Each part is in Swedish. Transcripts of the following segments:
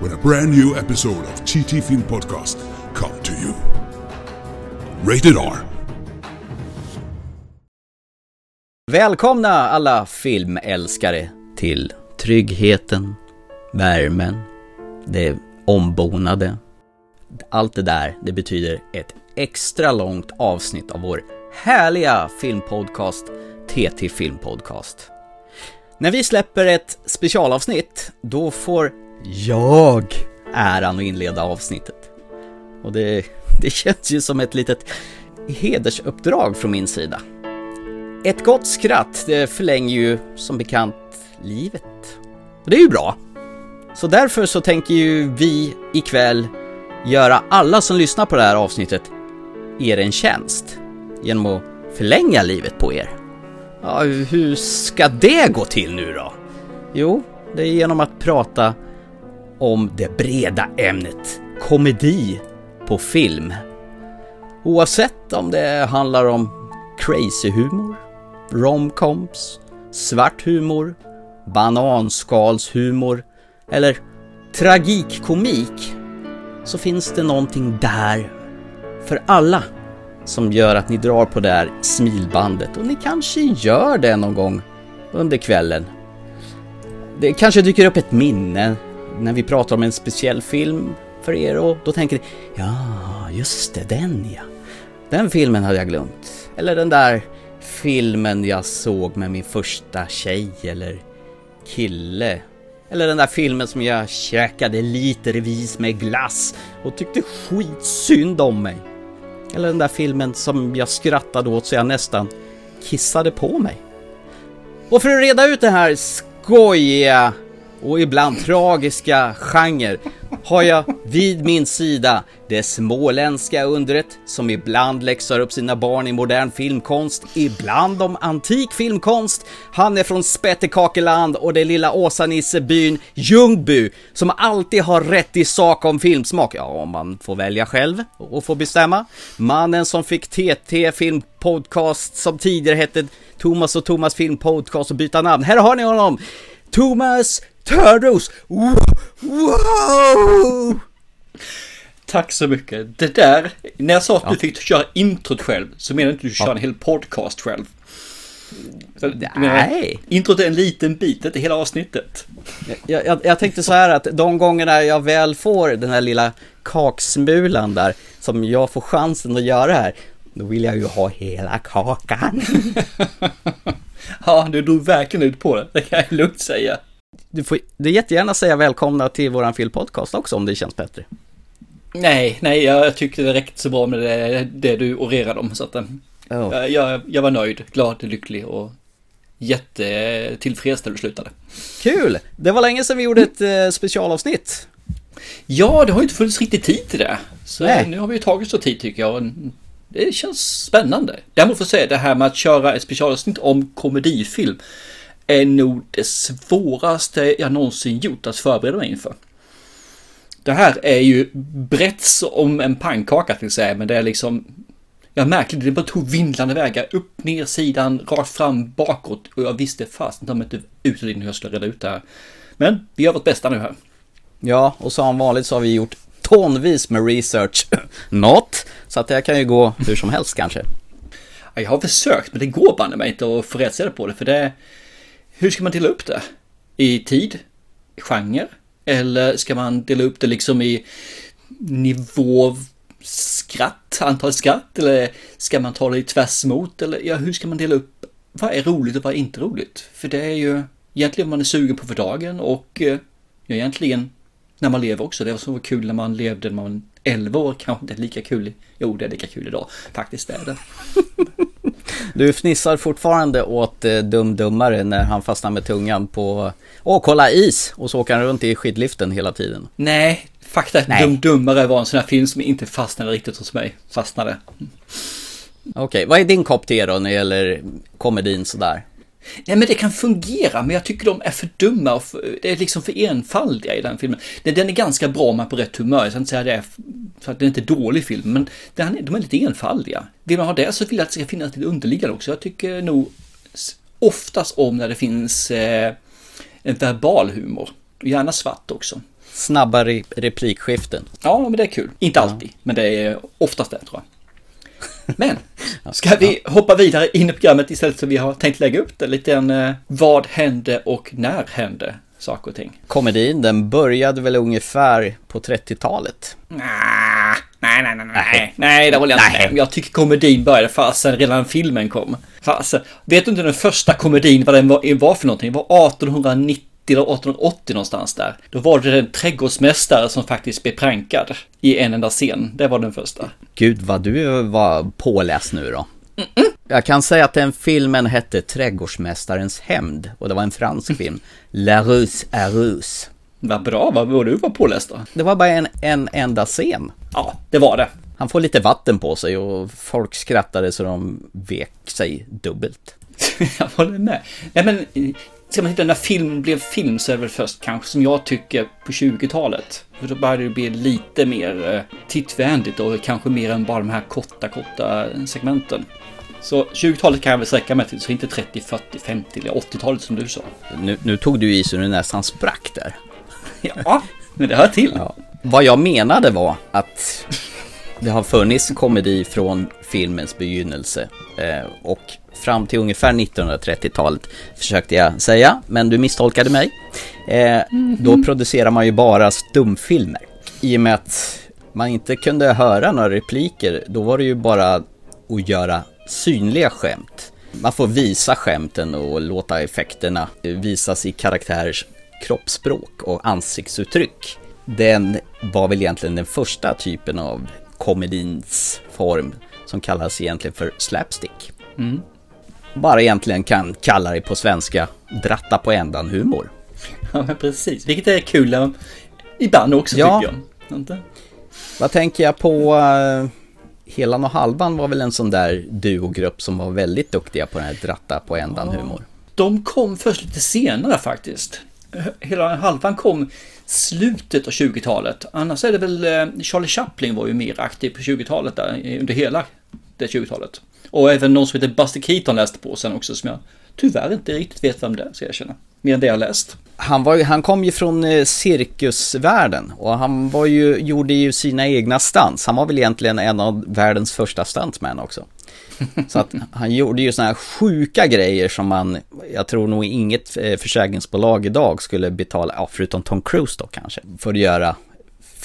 when a brand new episode of TT Film Podcast come to you. Rated R. Välkomna alla filmälskare till tryggheten, värmen, det ombonade. Allt det där, det betyder ett extra långt avsnitt av vår härliga filmpodcast TT Filmpodcast. När vi släpper ett specialavsnitt, då får jag äran att inleda avsnittet. Och det, det känns ju som ett litet hedersuppdrag från min sida. Ett gott skratt, det förlänger ju som bekant livet. Och det är ju bra. Så därför så tänker ju vi ikväll göra alla som lyssnar på det här avsnittet er en tjänst genom att förlänga livet på er. Ja, hur ska det gå till nu då? Jo, det är genom att prata om det breda ämnet komedi på film. Oavsett om det handlar om crazy-humor, romcoms, svart humor, bananskalshumor eller tragikkomik så finns det någonting där för alla som gör att ni drar på det här smilbandet och ni kanske gör det någon gång under kvällen. Det kanske dyker upp ett minne när vi pratar om en speciell film för er och då tänker ni ja, just det, den ja. Den filmen hade jag glömt. Eller den där filmen jag såg med min första tjej eller kille. Eller den där filmen som jag käkade litervis med glass och tyckte skitsynd om mig. Eller den där filmen som jag skrattade åt så jag nästan kissade på mig. Och för att reda ut det här skojiga och ibland tragiska genre har jag vid min sida det småländska undret som ibland läxar upp sina barn i modern filmkonst, ibland om antik filmkonst. Han är från Spettekakeland och det lilla Åsa-Nissebyn Ljungby som alltid har rätt i sak om filmsmak. Ja, om man får välja själv och får bestämma. Mannen som fick TT Filmpodcast som tidigare hette Thomas och Thomas Filmpodcast och byta namn. Här har ni honom! Thomas Tördos! Wow! Tack så mycket. Det där, när jag sa att du fick köra introt själv så menar jag inte att du kör en hel podcast själv. Nej. Introt är en liten bit, inte hela avsnittet. Jag, jag, jag tänkte så här att de gångerna jag väl får den här lilla kaksmulan där, som jag får chansen att göra här, då vill jag ju ha hela kakan. ja, du drog verkligen ut på det, det kan jag lugnt säga. Du får du jättegärna säga välkomna till våran filmpodcast också om det känns bättre. Nej, nej, jag tyckte det räckte så bra med det, det du orerade om. Så att, oh. jag, jag, var nöjd, glad, lycklig och jättetillfreds när du slutade. Kul! Det var länge sedan vi gjorde ett eh, specialavsnitt. Ja, det har ju inte funnits riktigt tid till det. Så Nej. nu har vi ju tagit så tid tycker jag. Det känns spännande. Däremot får jag säga det här med att köra ett specialavsnitt om komedifilm är nog det svåraste jag någonsin gjort att förbereda mig inför. Det här är ju brett som en pannkaka till säga, men det är liksom jag märkte det bara tog vindlande vägar, upp, ner, sidan, rakt fram, bakåt och jag visste fast inte inte ut hur jag skulle reda ut det här. Men vi gör vårt bästa nu här. Ja, och som vanligt så har vi gjort tonvis med research. Not, så att det kan ju gå hur som helst kanske. Jag har försökt, men det går banne mig inte att få rätt på det, för det hur ska man dela upp det? I tid? Genre? Eller ska man dela upp det liksom i nivå skratt, antal skratt? Eller ska man ta det i tvärs mot Eller ja, hur ska man dela upp vad är roligt och vad är inte roligt? För det är ju egentligen vad man är sugen på för dagen och eh, ja, egentligen när man lever också. Det som var kul när man levde när man var 11 år kanske inte är lika kul. Jo, det är lika kul idag. Faktiskt är det. Du fnissar fortfarande åt eh, Dum Dummare när han fastnar med tungan på Åh, kolla is! Och så åker han runt i skidliften hela tiden. Nej, Fakta Nej. Dum Dummare var en sån här film som inte fastnade riktigt hos mig. Fastnade. Okej, vad är din kopp te då när det gäller komedin sådär? Nej men det kan fungera, men jag tycker de är för dumma och för, det är liksom för enfaldiga i den filmen. Den, är ganska bra om man är på rätt humör, jag ska inte säga det för att det är inte dålig film, men den, de är lite enfaldiga. Vill man ha det så vill jag att det ska finnas lite underliggande också. Jag tycker nog oftast om när det finns eh, en verbal humor. Gärna svart också. Snabba re- replikskiften. Ja, men det är kul. Inte alltid, men det är oftast det tror jag. Men, ska vi hoppa vidare in i programmet istället så vi har tänkt lägga upp det lite en eh, vad hände och när hände saker och ting. Komedin, den började väl ungefär på 30-talet. Nej, nej, nej, nej, nej, nej, det håller jag inte med. Jag tycker komedin började fasen redan filmen kom. Fasen, vet du inte den första komedin vad den var, var för någonting? Det var 1890 eller 1880 någonstans där. Då var det en trädgårdsmästare som faktiskt blev prankad i en enda scen. Det var den första. Gud vad du var påläst nu då. Jag kan säga att den filmen hette Trädgårdsmästarens hämnd och det var en fransk film. La Ruse à Ruse. Vad bra, vad vad du var påläst då. Det var bara en, en enda scen. Ja, det var det. Han får lite vatten på sig och folk skrattade så de vek sig dubbelt. jag håller med. Nej men, ska man titta när film blev film så är det väl först kanske som jag tycker på 20-talet. För då började det bli lite mer eh, tittvänligt och kanske mer än bara de här korta, korta segmenten. Så 20-talet kan jag väl sträcka mig till, så inte 30, 40, 50 eller 80-talet som du sa. Nu, nu tog du i så du nästan sprack där. Ja, men det hör till. Ja. Vad jag menade var att det har funnits komedi från filmens begynnelse eh, och fram till ungefär 1930-talet försökte jag säga, men du misstolkade mig. Eh, Då producerar man ju bara stumfilmer. I och med att man inte kunde höra några repliker, då var det ju bara att göra synliga skämt. Man får visa skämten och låta effekterna visas i karaktärers kroppsspråk och ansiktsuttryck. Den var väl egentligen den första typen av komedins form som kallas egentligen för slapstick. Bara egentligen kan kalla det på svenska dratta på ändan humor. Ja, men precis. Vilket är kul eh, ibland också Ja. tycker jag. Inte? Vad tänker jag på? Uh, Helan och Halvan var väl en sån där duogrupp som var väldigt duktiga på den här dratta på ändan humor. De kom först lite senare faktiskt. Hela halvan kom slutet av 20-talet. Annars är det väl eh, Charlie Chaplin var ju mer aktiv på 20-talet där eh, under hela det 20-talet. Och även någon som heter Buster Keaton läste på sen också som jag tyvärr inte riktigt vet vem det är, ska jag erkänna. Mer än det jag läst. Han, var, han kom ju från eh, cirkusvärlden och han var ju, gjorde ju sina egna stunts. Han var väl egentligen en av världens första stuntmän också. Så att han gjorde ju såna här sjuka grejer som man, jag tror nog inget eh, försäkringsbolag idag skulle betala, ja förutom Tom Cruise då kanske, för att göra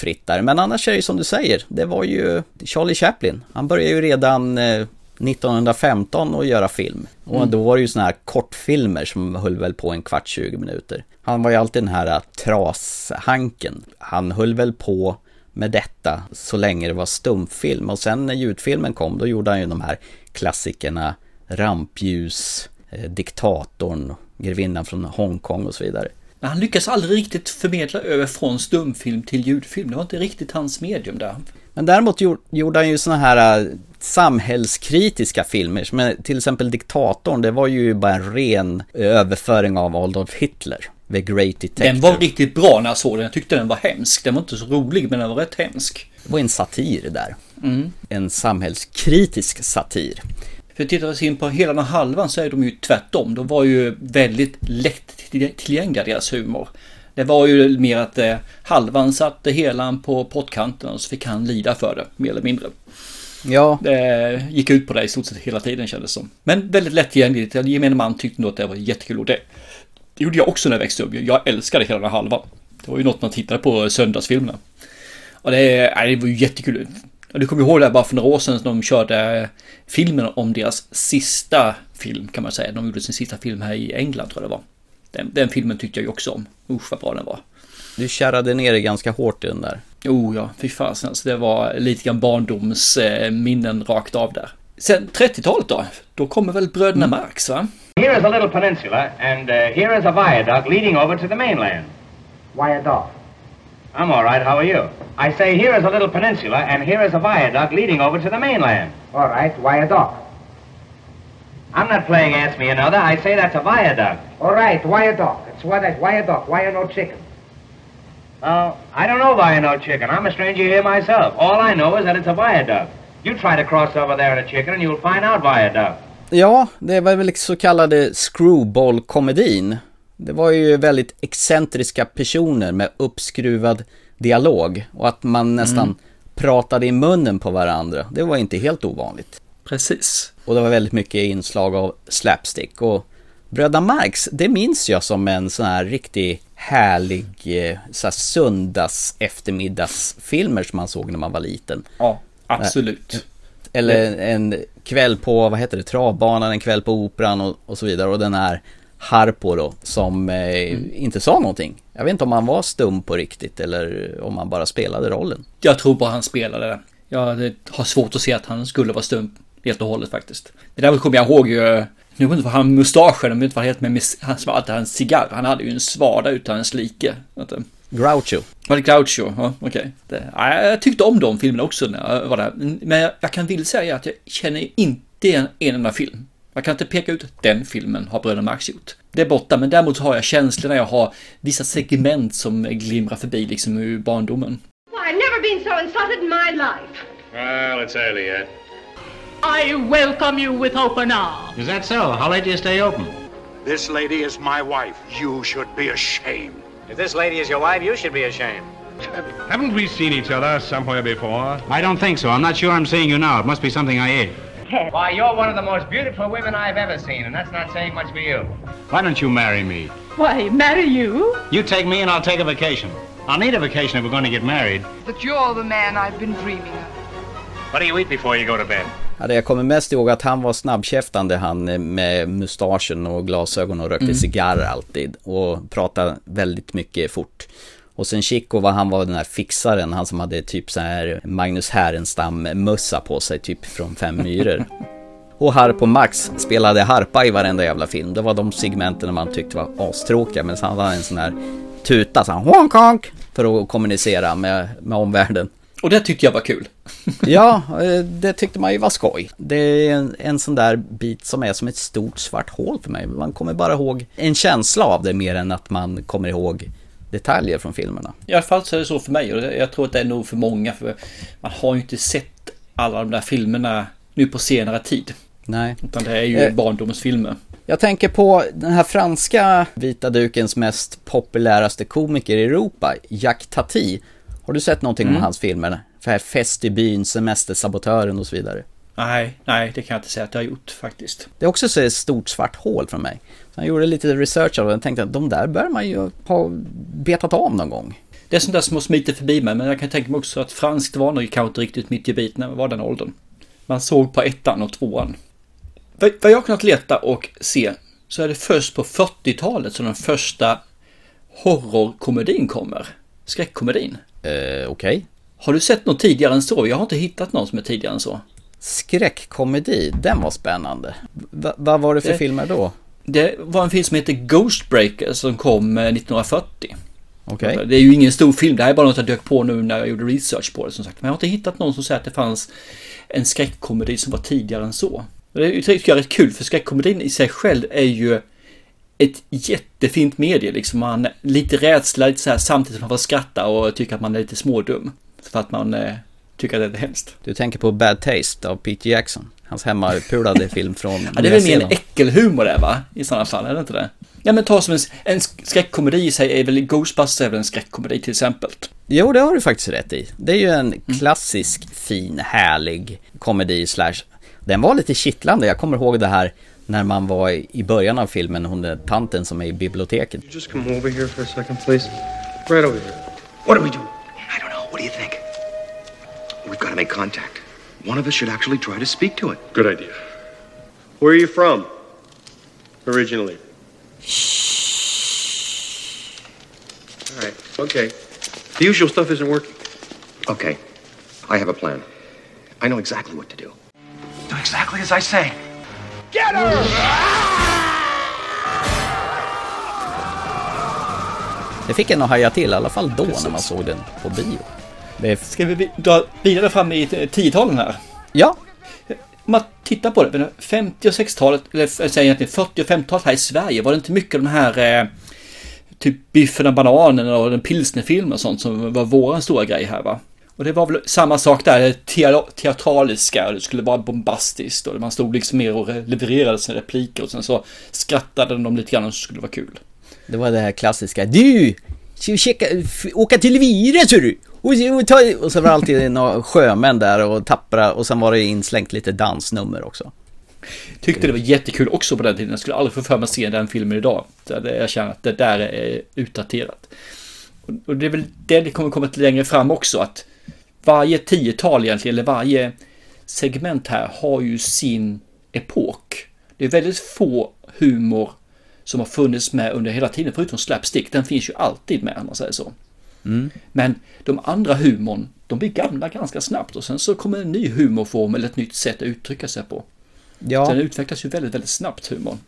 fritt där. Men annars är det ju som du säger, det var ju Charlie Chaplin. Han började ju redan eh, 1915 att göra film. Och då var det ju såna här kortfilmer som höll väl på en kvart, 20 minuter. Han var ju alltid den här eh, trashanken. Han höll väl på med detta så länge det var stumfilm. Och sen när ljudfilmen kom, då gjorde han ju de här klassikerna Rampljus, eh, Diktatorn, Grevinnan från Hongkong och så vidare. Men han lyckas aldrig riktigt förmedla över från stumfilm till ljudfilm. Det var inte riktigt hans medium där. Men däremot gjorde, han ju såna här äh, samhällskritiska filmer, som till exempel Diktatorn, det var ju bara en ren överföring av Adolf Hitler, The Great Detective. Den var riktigt bra när jag såg den. Jag tyckte den var hemsk. Den var inte så rolig, men den var rätt hemsk. Det var en satir där. En samhällskritisk satir. För tittar vi in på hela den halvan så är de ju tvärtom. De var ju väldigt lätt till- tillgängliga deras humor. Det var ju mer att eh, halvan satte helan på pottkanten och så fick han lida för det, mer eller mindre. Ja, Det gick ut på det i stort sett hela tiden kändes det som. Men väldigt lättillgängligt. Gemene man tyckte nog att det var jättekul och det, det gjorde jag också när jag växte upp. Jag älskade hela den här halvan. Det var ju något man tittade på söndagsfilmerna. Och det, nej, det var ju jättekul. Och du kommer ihåg det här bara för några år sedan när de körde filmen om deras sista film kan man säga. De gjorde sin sista film här i England tror jag det var. Den, den filmen tyckte jag ju också om. Usch vad bra den var. du kärrade ner det ganska hårt i den där. Oh ja, fy fasen alltså. Det var lite grann barndomsminnen rakt av där. Sen 30-talet då? Då kommer väl bröderna Marx va? Here is a little peninsula, and uh, here is a viaduct leading over to the mainland. Wyadoff. I'm all right. How are you? I say here is a little peninsula, and here is a viaduct leading over to the mainland. All right, viaduct. I'm not playing Ask Me Another. I say that's a viaduct. All right, viaduct. It's what is viaduct. Why a duck, why are no chicken? Well, I don't know why no chicken. I'm a stranger here myself. All I know is that it's a viaduct. You try to cross over there in a chicken and you'll find out viaduct. Ja, det var väl så kallade screwball-komedin. Det var ju väldigt excentriska personer med uppskruvad dialog och att man nästan mm. pratade i munnen på varandra. Det var inte helt ovanligt. Precis. Och det var väldigt mycket inslag av slapstick och Bröderna Marx, det minns jag som en sån här riktig härlig eh, så här söndags eftermiddagsfilmer som man såg när man var liten. Ja, absolut. Eller en kväll på, vad heter det, travbanan, en kväll på operan och, och så vidare. Och den här Harpo då, som eh, mm. inte sa någonting. Jag vet inte om han var stum på riktigt eller om han bara spelade rollen. Jag tror bara han spelade det. Jag har svårt att se att han skulle vara stum helt och hållet faktiskt. Det där kommer jag ihåg ju, nu vet inte vad han mustaschen, jag vet inte vad det heter, men han hade en cigarr. Han hade ju en svada utan en slike. Groucho. Var det Groucho? Ja, okej. Okay. Jag tyckte om de filmerna också när jag var där. Men jag, kan vilja säga att jag känner inte en, en enda film. Jag kan inte peka ut den filmen har Bröderna Marx gjort. Det är borta, men däremot har jag känslorna, jag har vissa segment som glimrar förbi liksom ur barndomen. I've never been so insulted in my life. Well, it's early yet. I welcome you with open arms. Is that so? How late do you stay open? This lady is my wife. You should be ashamed. If this lady is your wife, you should be ashamed. Haven't we seen each other somewhere before? I don't think so. I'm not sure I'm seeing you now. It must be something I ate. Why, you're one of the most beautiful women I've ever seen, and that's not saying much for you. Why don't you marry me? Why, marry you? You take me and I'll take a vacation. I'll need a vacation if we're going to get married. But you're the man I've been dreaming of. What do you eat before you go to bed? Ja, det jag kommer mest ihåg att han var snabbkäftande han med mustaschen och glasögon och rökte mm. cigarr alltid och pratade väldigt mycket fort. Och sen Chico var han var den här fixaren, han som hade typ så här Magnus Härenstam-mössa på sig, typ från Fem myror. Och Harp och Max spelade harpa i varenda jävla film. Det var de segmenten man tyckte var astråkiga. Men så hade han en sån här tuta, så han honk för att kommunicera med, med omvärlden. Och det tyckte jag var kul. ja, eh, det tyckte man ju var skoj. Det är en, en sån där bit som är som ett stort svart hål för mig. Man kommer bara ihåg en känsla av det mer än att man kommer ihåg detaljer från filmerna. I alla fall så är det så för mig och jag tror att det är nog för många för man har ju inte sett alla de där filmerna nu på senare tid. Nej. Utan det är ju eh, barndomsfilmer. Jag tänker på den här franska vita dukens mest populäraste komiker i Europa, Jacques Tati. Har du sett någonting mm. om hans filmer? För Fest i byn, Semestersabotören och så vidare. Nej, nej, det kan jag inte säga att jag har gjort faktiskt. Det är också ett stort svart hål från mig. Jag gjorde lite research av och tänkte att de där bör man ju ha betat av någon gång. Det är sånt där som har smitit förbi mig, men jag kan tänka mig också att franskt var nog kanske inte riktigt mitt gebit när jag var den åldern. Man såg på ettan och tvåan. Vad jag har kunnat leta och se så är det först på 40-talet som den första horrorkomedin kommer. Skräckkomedin. Eh, Okej. Okay. Har du sett något tidigare än så? Jag har inte hittat någon som är tidigare än så. Skräckkomedi, den var spännande. V vad var det för det, filmer då? Det var en film som heter Ghostbreaker som kom 1940. Eh. Okay. Det är ju ingen stor film, det här är bara något jag dök på nu när jag gjorde research på det som sagt. Men jag har inte hittat någon som säger att det fanns en skräckkomedi som var tidigare än så. Det tycker jag är rätt kul för skräckkomedin i sig själv är ju ett jättefint medie liksom. Man lite rädsla lite så här samtidigt som man får skratta och tycka att man är lite smådum. För att man eh, tycker att det är hemskt. Du tänker på Bad Taste av Peter Jackson. Hans hemmapulade film från Ja, det är väl mer en äckelhumor där va? I sådana fall, är det inte det? Ja, men ta som en, en skräckkomedi i sig är väl Ghostbusters är väl en skräckkomedi till exempel. Jo, det har du faktiskt rätt i. Det är ju en mm. klassisk, fin, härlig komedi slash... Den var lite kittlande. Jag kommer ihåg det här när man var i början av filmen, hon är tanten som är i biblioteket. Just come over here for a second, please. Right over here. What do we do? I don't know. What do you think? We've got to make contact. One of us should actually try to speak to it. Good idea. Where are you from? Originally? Shh. All right. Okay. The usual stuff isn't working. Okay. I have a plan. I know exactly what to do. Do exactly as I say. Get her! Det fick en att haja till, i alla fall då Precis. när man såg den på bio. Det... Ska vi dra vidare fram i 10-talen här? Ja. Om man tittar på det, 50 och 60-talet, eller säger egentligen 40 och 50-talet här i Sverige, var det inte mycket av de här eh, typ Biffen och bananen och den pilsnerfilmen och sånt som var våran stora grej här va? Och det var väl samma sak där, teatraliska, och det skulle vara bombastiskt och man stod liksom mer och levererade sina repliker och sen så skrattade de lite grann och så skulle det vara kul. Det var det här klassiska, du! Ska vi checka, åka till Elvira så du! Och, så var det alltid några sjömän där och tappra och sen var det inslängt lite dansnummer också. Tyckte det var jättekul också på den tiden. Jag skulle aldrig få för mig att se den filmen idag. Jag känner att det där är utdaterat. Och det är väl det det kommer komma till längre fram också. Att varje tiotal egentligen, eller varje segment här har ju sin epok. Det är väldigt få humor som har funnits med under hela tiden, förutom slapstick. Den finns ju alltid med om man säger så. Mm. Men de andra humorn, de blir gamla ganska snabbt och sen så kommer en ny humorform eller ett nytt sätt att uttrycka sig på. Ja. Den utvecklas ju väldigt, väldigt snabbt humorn.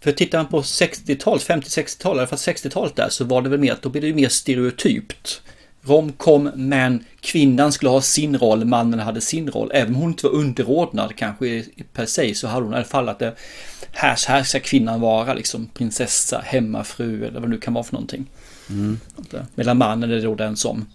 För tittar man på 60-talet, 50-60-talet, i alla fall 60-talet där, så var det väl mer att då blir det mer stereotypt. Romcom, men kvinnan skulle ha sin roll, mannen hade sin roll. Även om hon inte var underordnad kanske per se så hade hon i alla fall att det här, här ska kvinnan vara liksom prinsessa, hemmafru eller vad det nu kan vara för någonting. Mm. Medan mannen är då den som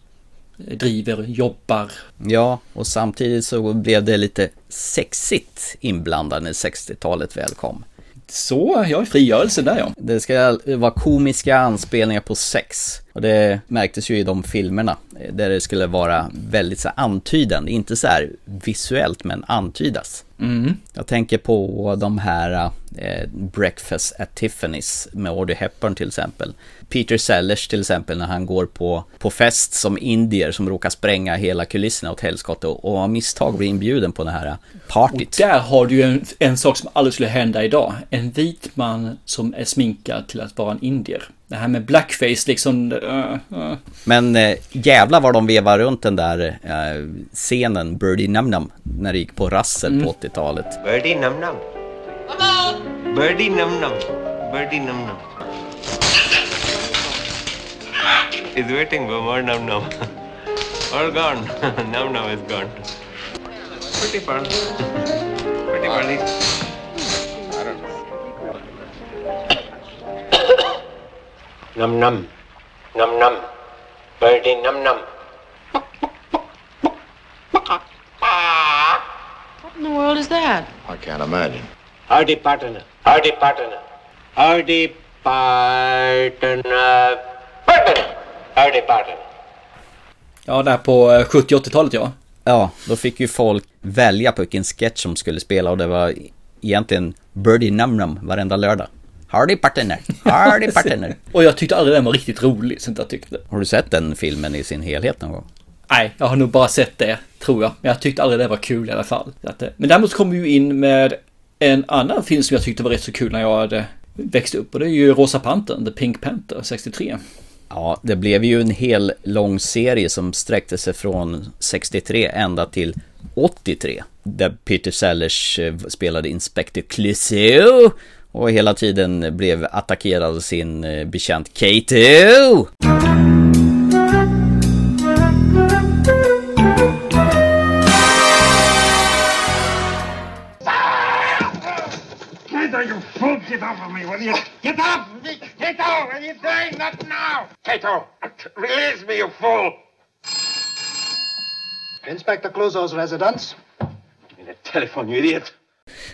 driver, jobbar. Ja, och samtidigt så blev det lite sexigt inblandad när 60-talet väl kom. Så, ja, frigörelse där ja. Det ska vara komiska anspelningar på sex. Och det märktes ju i de filmerna. Där det skulle vara väldigt så antydande, inte så här visuellt men antydas. Mm. Jag tänker på de här eh, Breakfast at Tiffany's med Audrey Hepburn till exempel. Peter Sellers till exempel när han går på, på fest som indier som råkar spränga hela kulisserna åt helskotte och, och av misstag blir inbjuden på det här partyt. Och där har du ju en, en sak som aldrig skulle hända idag. En vit man som är sminkad till att vara en indier. Det här med blackface liksom. Uh, uh. Men äh, jävlar vad de vevar runt den där äh, scenen Birdie Num Num när det gick på rassel mm. på 80-talet. Birdie Num Num. Birdie Num Num. Birdie Num Num. Is waiting for more Num Num. All gone. num Num is gone. Pretty fun. Pretty funny. Num num. Num num. Birdie num num. What in the world is that? I can't imagine. Hardy partner. Hardy partner. Hardy partner. Partner. Hardy partner. Ja, där på 70-80-talet ja. Ja, då fick ju folk välja på vilken sketch som skulle spela och det var egentligen Birdie Num Num varenda lördag. Hardy partner, hardy partner. och jag tyckte aldrig den var riktigt rolig, så jag tyckte. Har du sett den filmen i sin helhet någon gång? Nej, jag har nog bara sett det, tror jag. Men jag tyckte aldrig det var kul i alla fall. Eh, men däremot kom vi ju in med en annan film som jag tyckte var rätt så kul när jag hade växt upp. Och det är ju Rosa Pantern, The Pink Panther, 63. Ja, det blev ju en hel lång serie som sträckte sig från 63 ända till 83. Där Peter Sellers eh, spelade Inspector Clouseau och hela tiden blev attackerad av sin eh, bekänt Kato! Kato, you fool! Get off of me, will you? Get off me! Kato, are you doing that now? Kato, release me, you fool! Inspector Clouseau's residence. In a telephone, you idiot.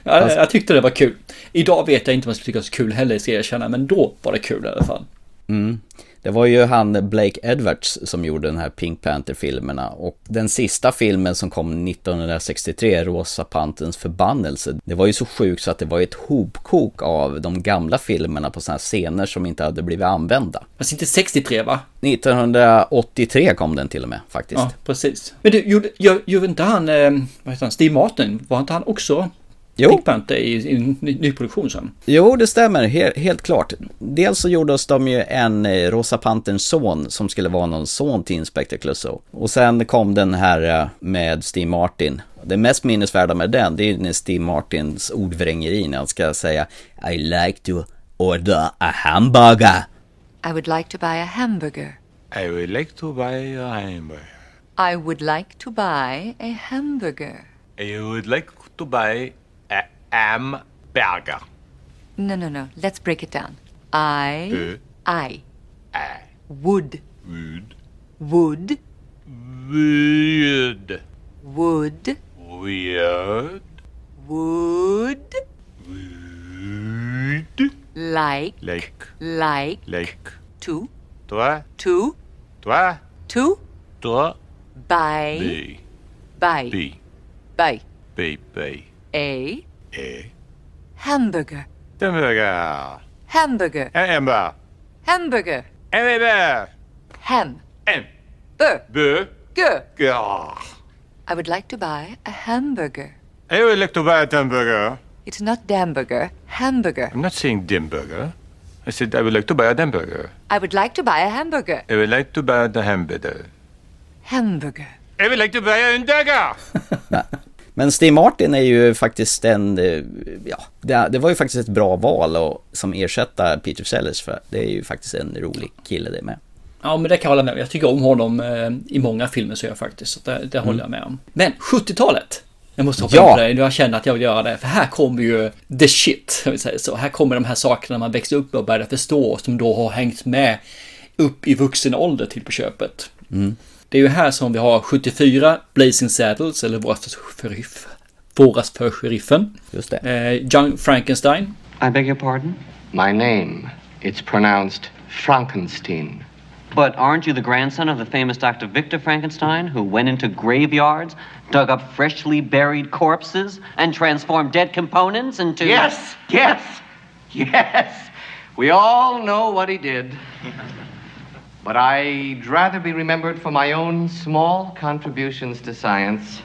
Ja, alltså... Jag tyckte det var kul. Idag vet jag inte om jag skulle tycka det var så kul heller, ska jag erkänna, men då var det kul i alla fall. Mm. Det var ju han Blake Edwards som gjorde den här Pink Panther-filmerna och den sista filmen som kom 1963, Rosa Panterns förbannelse, det var ju så sjukt så att det var ett hopkok av de gamla filmerna på sådana här scener som inte hade blivit använda. Fast inte 63 va? 1983 kom den till och med faktiskt. Ja, precis. Men du, gjorde, gjorde inte han, eh, vad heter han, Steve Martin, var inte han också Jo. Pink Panther i, i nyproduktion sen. Jo, det stämmer. Helt, helt klart. Dels så gjordes de ju en eh, Rosa Panterns son som skulle vara någon son till Inspector Clouseau. Och sen kom den här eh, med Steve Martin. Det mest minnesvärda med den, det är när Steve Martins ordvrängeri när han ska säga I like to order a hamburger. I would like to buy a hamburger. I would like to buy a hamburger. I would like to buy a hamburger. I would like to buy a hamburger. No, no, no. Let's break it down. I. Ö. I. Ä. Would. Would. Would. Would. Would. Weird. Would. Would. Like. Like. Like. Like. To. Toi. To. Toi. To. Toi. Buy. Be. Buy. Be. Be. Be. A. A. Hamburger. Hamburger. Hamburger. Hamburger. Hamburger. Hamburger. Ham. Ham. Bur. Bö. Gur. Gah. I would like to buy a hamburger. I would like to buy a hamburger. It's not damburger. Hamburger. I'm not saying dimburger. I said I would like to buy a hamburger. I would like to buy a hamburger. I would like to buy the hamburger. Hamburger. I would like to buy a hamburger. Men Steve Martin är ju faktiskt en, eh, ja, det, det var ju faktiskt ett bra val och, som ersätta Peter Sellers för det är ju faktiskt en rolig kille det med. Ja, men det kan jag hålla med om. Jag tycker om honom eh, i många filmer så jag faktiskt. Så det, det håller jag med om. Men 70-talet. Jag måste hoppa Ja. in på det. Jag känner att jag vill göra det. För här kommer ju the shit, om vi säger så. Här kommer de här sakerna man växte upp med och började förstå. Som då har hängt med upp i vuxen ålder till på köpet. Mm. Det är ju här som vi har 74, Blazing Saddles, eller Våras för sheriff. Våras för sheriffen. Just det. Eh, Young Frankenstein. I beg your pardon? My name, it's pronounced Frankenstein. But aren't you the grandson of the famous Dr. Victor Frankenstein, who went into graveyards, dug up freshly buried corpses, and transformed dead components into. Yes, yes, yes. We all know what he did. but I'd rather be remembered for my own small contributions to science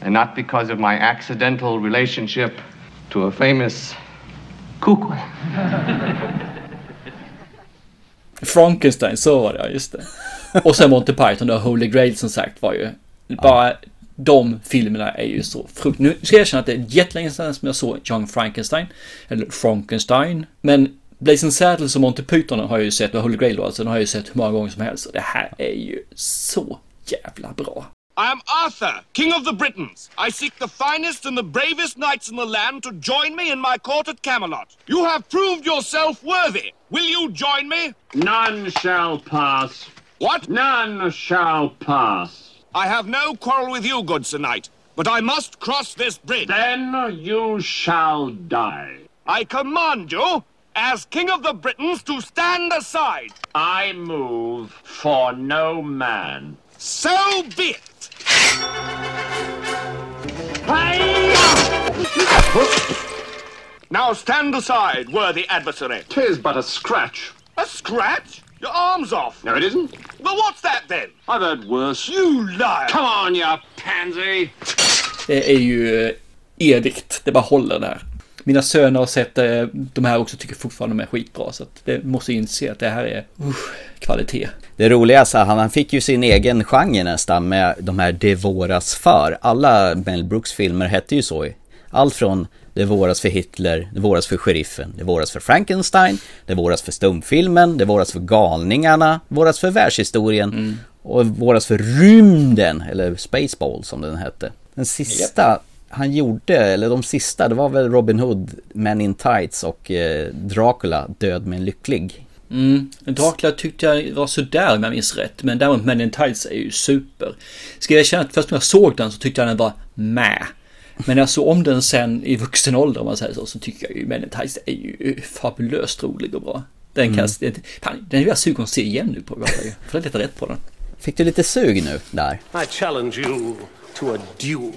and not because of my accidental relationship to a famous cuckoo. Frankenstein, så var det, ja, just det. Och sen Monty Python och Holy Grail som sagt var ju, bara de filmerna är ju så frukt... Nu ska jag erkänna att det är jättelänge sedan som jag såg Young Frankenstein, eller Frankenstein, men Blazing Saddles och Monty Python har jag ju sett, och Holy Grail då, alltså, den har jag ju sett hur många gånger som helst, och det här är ju så jävla bra. I am Arthur, King of the Britons. I seek the finest and the bravest knights in the land to join me in my court at Camelot. You have proved yourself worthy. Will you join me? None shall pass. What? None shall pass. I have no quarrel with you, good Sir Knight, but I must cross this bridge. Then you shall die. I command you, as King of the Britons, to stand aside. I move for no man. So be it. Now stand aside, worthy adversary. Tis but a scratch. A scratch? Your arm's off. No, it isn't. Well, what's that then? I've heard worse. You liar! Come on, you pansy! Det är ju eh, evigt, det bara håller där. Mina söner har sett eh, de här också tycker fortfarande de är skitbra, så att det måste inse att det här är uh, kvalitet. Det roliga är han, han fick ju sin egen genre nästan med de här Det våras för. Alla Mel Brooks filmer hette ju så. Allt från Det våras för Hitler, Det våras för sheriffen, Det våras för Frankenstein, Det våras för stumfilmen, Det våras för galningarna, Det våras för världshistorien och våras för rymden, eller Spaceball som den hette. Den sista han gjorde, eller de sista, det var väl Robin Hood, Men in Tights och eh, Dracula, Död med en lycklig. Mm. Dracula tyckte jag var sådär om jag minns rätt. Men däremot Men in Tights är ju super. Ska jag erkänna att först när jag såg den så tyckte jag den var med. Men när jag såg om den sen i vuxen ålder om man säger så, så tycker jag ju Men in Tights är ju fabulöst rolig och bra. Den kan jag, fan, den är jag sugen att se igen nu på. För att leta rätt på den. Fick du lite sug nu där? I challenge you to a duel.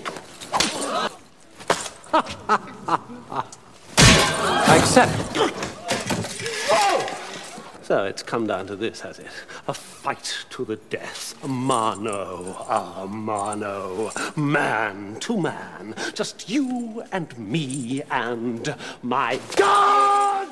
I accept. So it's come down to this, has it? A fight to the death. Mano a mano. Man to man. Just you and me and my God!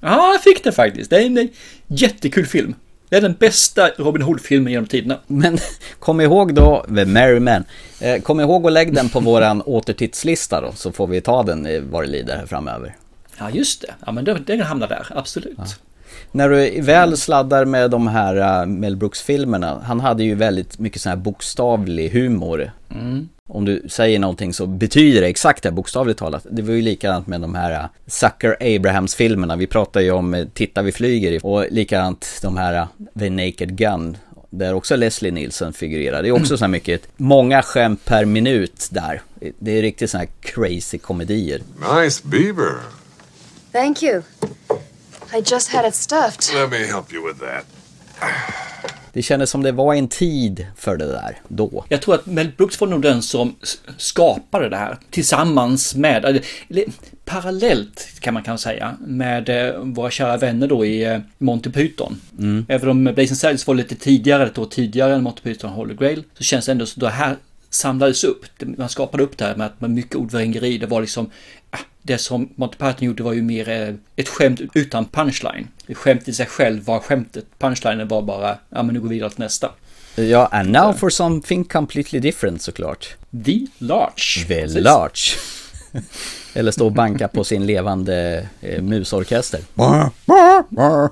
Ja, jag fick det faktiskt. Det är en eh, jättekul film. Det är den bästa Robin Hood-filmen genom tiderna. Men kom ihåg då, The Merry Men, eh, kom ihåg att lägga den på våran återtittslista då, så får vi ta den eh, vad det lider här framöver. Ja, just det. Ja, men den, hamnar där, absolut. Ja. När du väl sladdar med de här uh, Mel Brooks-filmerna, han hade ju väldigt mycket sån här bokstavlig humor. Mm. Om du säger någonting så betyder det exakt det bokstavligt talat. Det var ju likadant med de här uh, Sucker Abrahams-filmerna. Vi pratar ju om uh, Titta vi flyger och likadant de här uh, The Naked Gun. Där också Leslie Nielsen figurerar. Det är också så här mycket, många skämt per minut där. Det är riktigt såna här crazy komedier. Nice beaver. Thank you. I just had it stuffed. Let me help you with that. Det kändes som det var en tid för det där då. Jag tror att Mel Brooks var nog den som skapade det här tillsammans med, eller, parallellt kan man kanske säga, med eh, våra kära vänner då i eh, Monty Python. Mm. Även om Blazing Saddles var lite tidigare, ett år tidigare än Monty Python och Holy Grail, så känns det ändå som det här samlades upp. Man skapade upp det här med, att med mycket ordvrängeri. Det var liksom, ah, det som Monty Python gjorde var ju mer eh, ett skämt utan punchline. Skämt i sig själv var skämtet. Punchlinen var bara, ja men nu går vi vidare till nästa. Ja, and now for something completely different såklart. The Large. The Precis. Large. Eller stå och banka på sin levande eh, musorkester.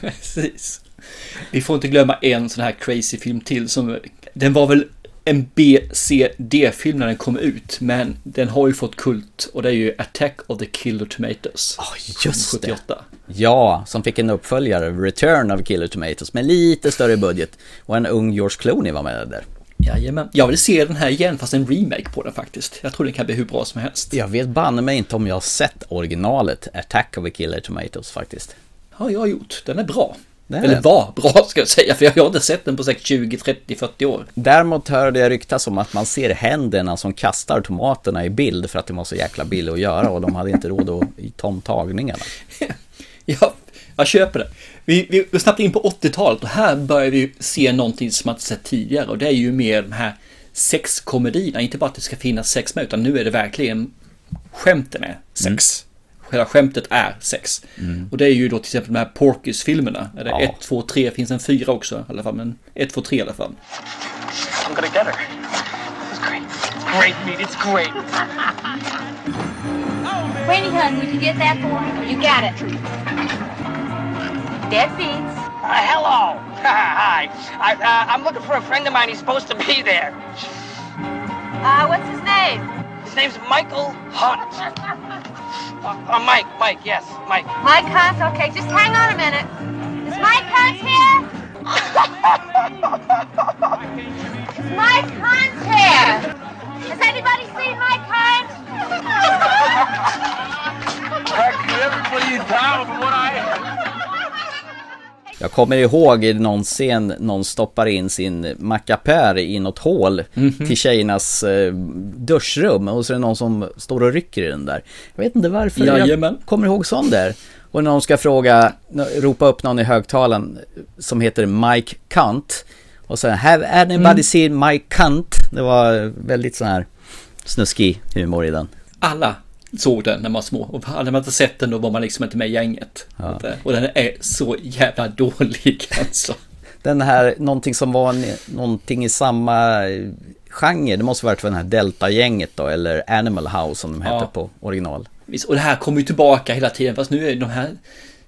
Precis. Vi får inte glömma en sån här crazy film till som, den var väl en B-C-D-film när den kom ut, men den har ju fått kult och det är ju Attack of the Killer Tomatoes. just det. 78. Ja, som fick en uppföljare, Return of Killer Tomatoes, med lite större budget. Och en ung George Clooney var med där. Jajamän. Jag vill se den här igen, fast en remake på den faktiskt. Jag tror den kan bli hur bra som helst. Jag vet banne mig inte om jag har sett originalet, Attack of the Killer Tomatoes faktiskt. Ja, jag har gjort. Den är bra. Är Eller var bra ska jag säga, för jag har inte sett den på säkert 20, 30, 40 år. Däremot hörde jag ryktas om att man ser händerna som kastar tomaterna i bild för att det var så jäkla billigt att göra och de hade inte råd att ta om tagningarna. Ja, jag köper det. Vi, vi går snabbt in på 80-talet och här börjar vi se någonting som man inte sett tidigare och det är ju mer de här sexkomedierna. Inte bara att det ska finnas sex med utan nu är det verkligen skämten är sex. Själva skämtet är sex. Mm. Och det är ju då till exempel de här Porkis-filmerna. Är det Ja. 1, 2, 3, finns en fyra också i alla fall, men 1, 2, 3 i alla fall. I'm gonna get her. It's great. It's great meat. It's great. Rainy, hon, would you get that for me? You got it. Dead beats. Uh, hello. Hi. I, uh, I'm looking for a friend of mine. He's supposed to be there. Uh, what's his name? His name's Michael Hunt. Uh, uh, Mike. Mike. Yes, Mike. Mike Hunt. Okay, just hang on a minute. Is Mike Hunt here? Is Mike Hunt here? Has anybody seen Mike Hunt? Practically everybody in town from what I Jag kommer ihåg i någon scen, någon stoppar in sin mackapär i något hål till tjejernas eh, duschrum och så är det någon som står och rycker i den där. Jag vet inte varför Jajamän. jag kommer ihåg sån där. Och när de ska fråga, ropa upp någon i högtalaren som heter Mike Cunt och säga Have anybody Mm. seen Mike Cunt? Det var väldigt sån här snuskig humor i den. Alla såg den när man var små och hade man inte sett den då var man liksom inte med i gänget. Ja. Och den är så jävla dålig alltså. Den här, någonting som var en, någonting i samma eh, genre, det måste varit för den här Delta-gänget då, eller Animal House som de hette Ja. på original. Och det här kommer ju tillbaka hela tiden fast nu är de här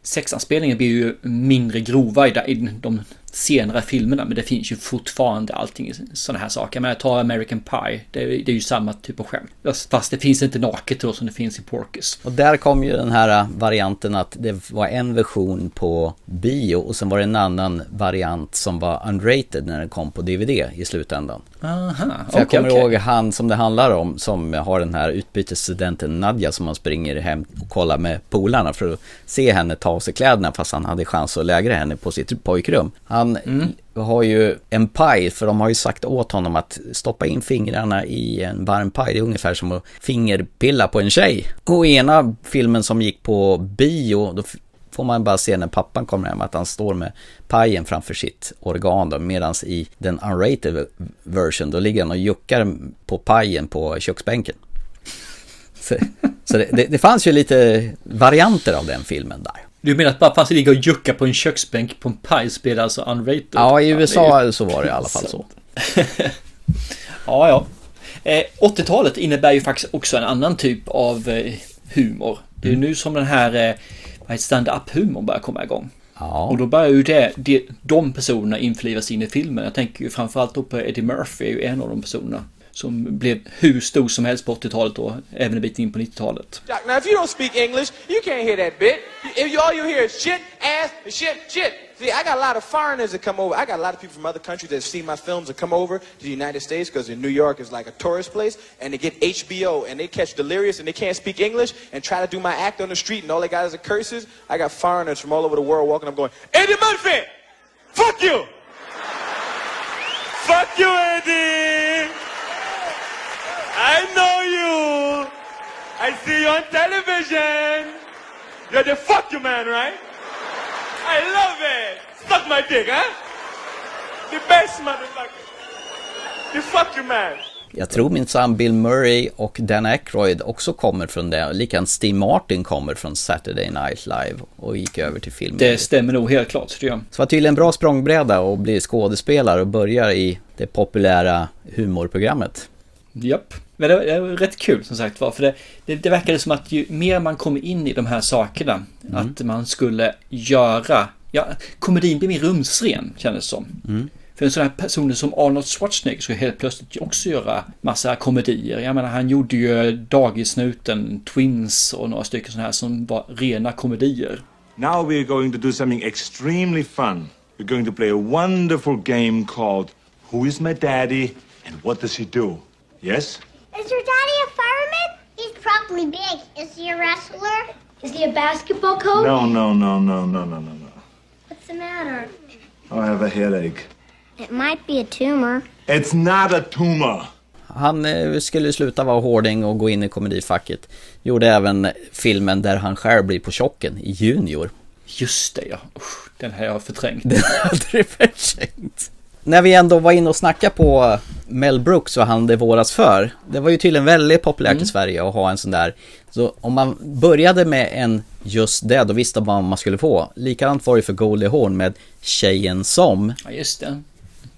sexanspelningarna blir ju mindre grova i de senare filmerna men det finns ju fortfarande allting i sådana här saker. Men jag tar American Pie, det är, det är ju samma typ av skämt. Fast- det finns inte naket då som det finns i Porkis. Och där kom ju den här eh, varianten att det var en version på bio och sen var det en annan variant som var unrated när den kom på DVD i slutändan. Aha, För jag okej, kommer okej. ihåg han som det handlar om som har den här utbytesstudenten Nadja som man springer hem och kollar med polarna för att se henne ta av sig kläderna fast han hade chans att lägra henne på sitt pojkrum. Han Mm. har ju en paj för de har ju sagt åt honom att stoppa in fingrarna i en varm paj. Det är ungefär som att fingerpilla på en tjej. Och i ena filmen som gick på bio då får man bara se när pappan kommer hem att han står med pajen framför sitt organ då, medan i den unrated version då ligger han och juckar på pajen på köksbänken. Så, så det, det, det fanns ju lite varianter av den filmen där. Du menar att bara fanns det ligga och jucka på en köksbänk på en paj spelar alltså unrated? Ja, i USA ju- så var det i alla fall så. Ja, ja. Eh, 80-talet innebär ju faktiskt också en annan typ av eh, humor. Det är ju nu som den här, eh, vad stand-up humor börjar komma igång. Ja. Och då börjar ju det, det, de personerna införlivas in i filmen. Jag tänker ju framförallt då på Eddie Murphy, är ju en av de personerna. Som blev hur stor som helst på 80-talet och även en bit in på 90-talet. Now if you don't speak English, you can't hear that bit. If you, all you hear is shit, ass, and shit, shit. See, I got a lot of foreigners that come over. I got a lot of people from other countries that see my films that come over to the United States because New York is like a tourist place, and they get HBO and they catch delirious and they can't speak English and try to do my act on the street and all they got is curses. I got foreigners from all over the world walking up going, Eddie Murphy, fuck you, fuck you, Eddie. I know you. I see you on television. You're the fuck you man, right? I love it. Suck my dick, huh? The best motherfucker. The fuck you man. Jag tror minsann Bill Murray och Dan Aykroyd också kommer från det. Likadant Steve Martin kommer från Saturday Night Live och gick över till film. Det stämmer nog helt klart, tror jag. Så var tydligen en bra språngbräda och bli skådespelare och börja i det populära humorprogrammet. Japp. Men det är rätt kul som sagt var. För det, det, det verkade som att ju mer man kommer in i de här sakerna. Mm. Att man skulle göra. Ja, komedin blir mer rumsren kändes det som. Mm. För en sån här person som Arnold Schwarzenegger skulle helt plötsligt också göra massa komedier. Jag menar han gjorde ju Dagissnuten, Twins och några stycken sådana här som var rena komedier. Now we're going to do something extremely fun. We're going to play a wonderful game called Who is my daddy and what does he do? Yes? Is your daddy a fireman? He's probably big. Is he a wrestler? Is he a basketball coach? No, no, no, no, no, no, no, no. What's the matter? I have a headache. It might be a tumor. It's not a tumor. Han eh, skulle sluta vara hårding och gå in i komedifacket. Gjorde även filmen där han själv blir på chocken i Junior. Just det ja. Usch, den här har jag förträngt. Den hade du förträngt. När vi ändå var inne och snackade på Mel Brooks och han det våras för. Det var ju tydligen väldigt populärt Mm. i Sverige att ha en sån där. Så om man började med en just det, då visste man vad man skulle få. Likadant var det för Goldie Hawn med Tjejen som. Ja just det.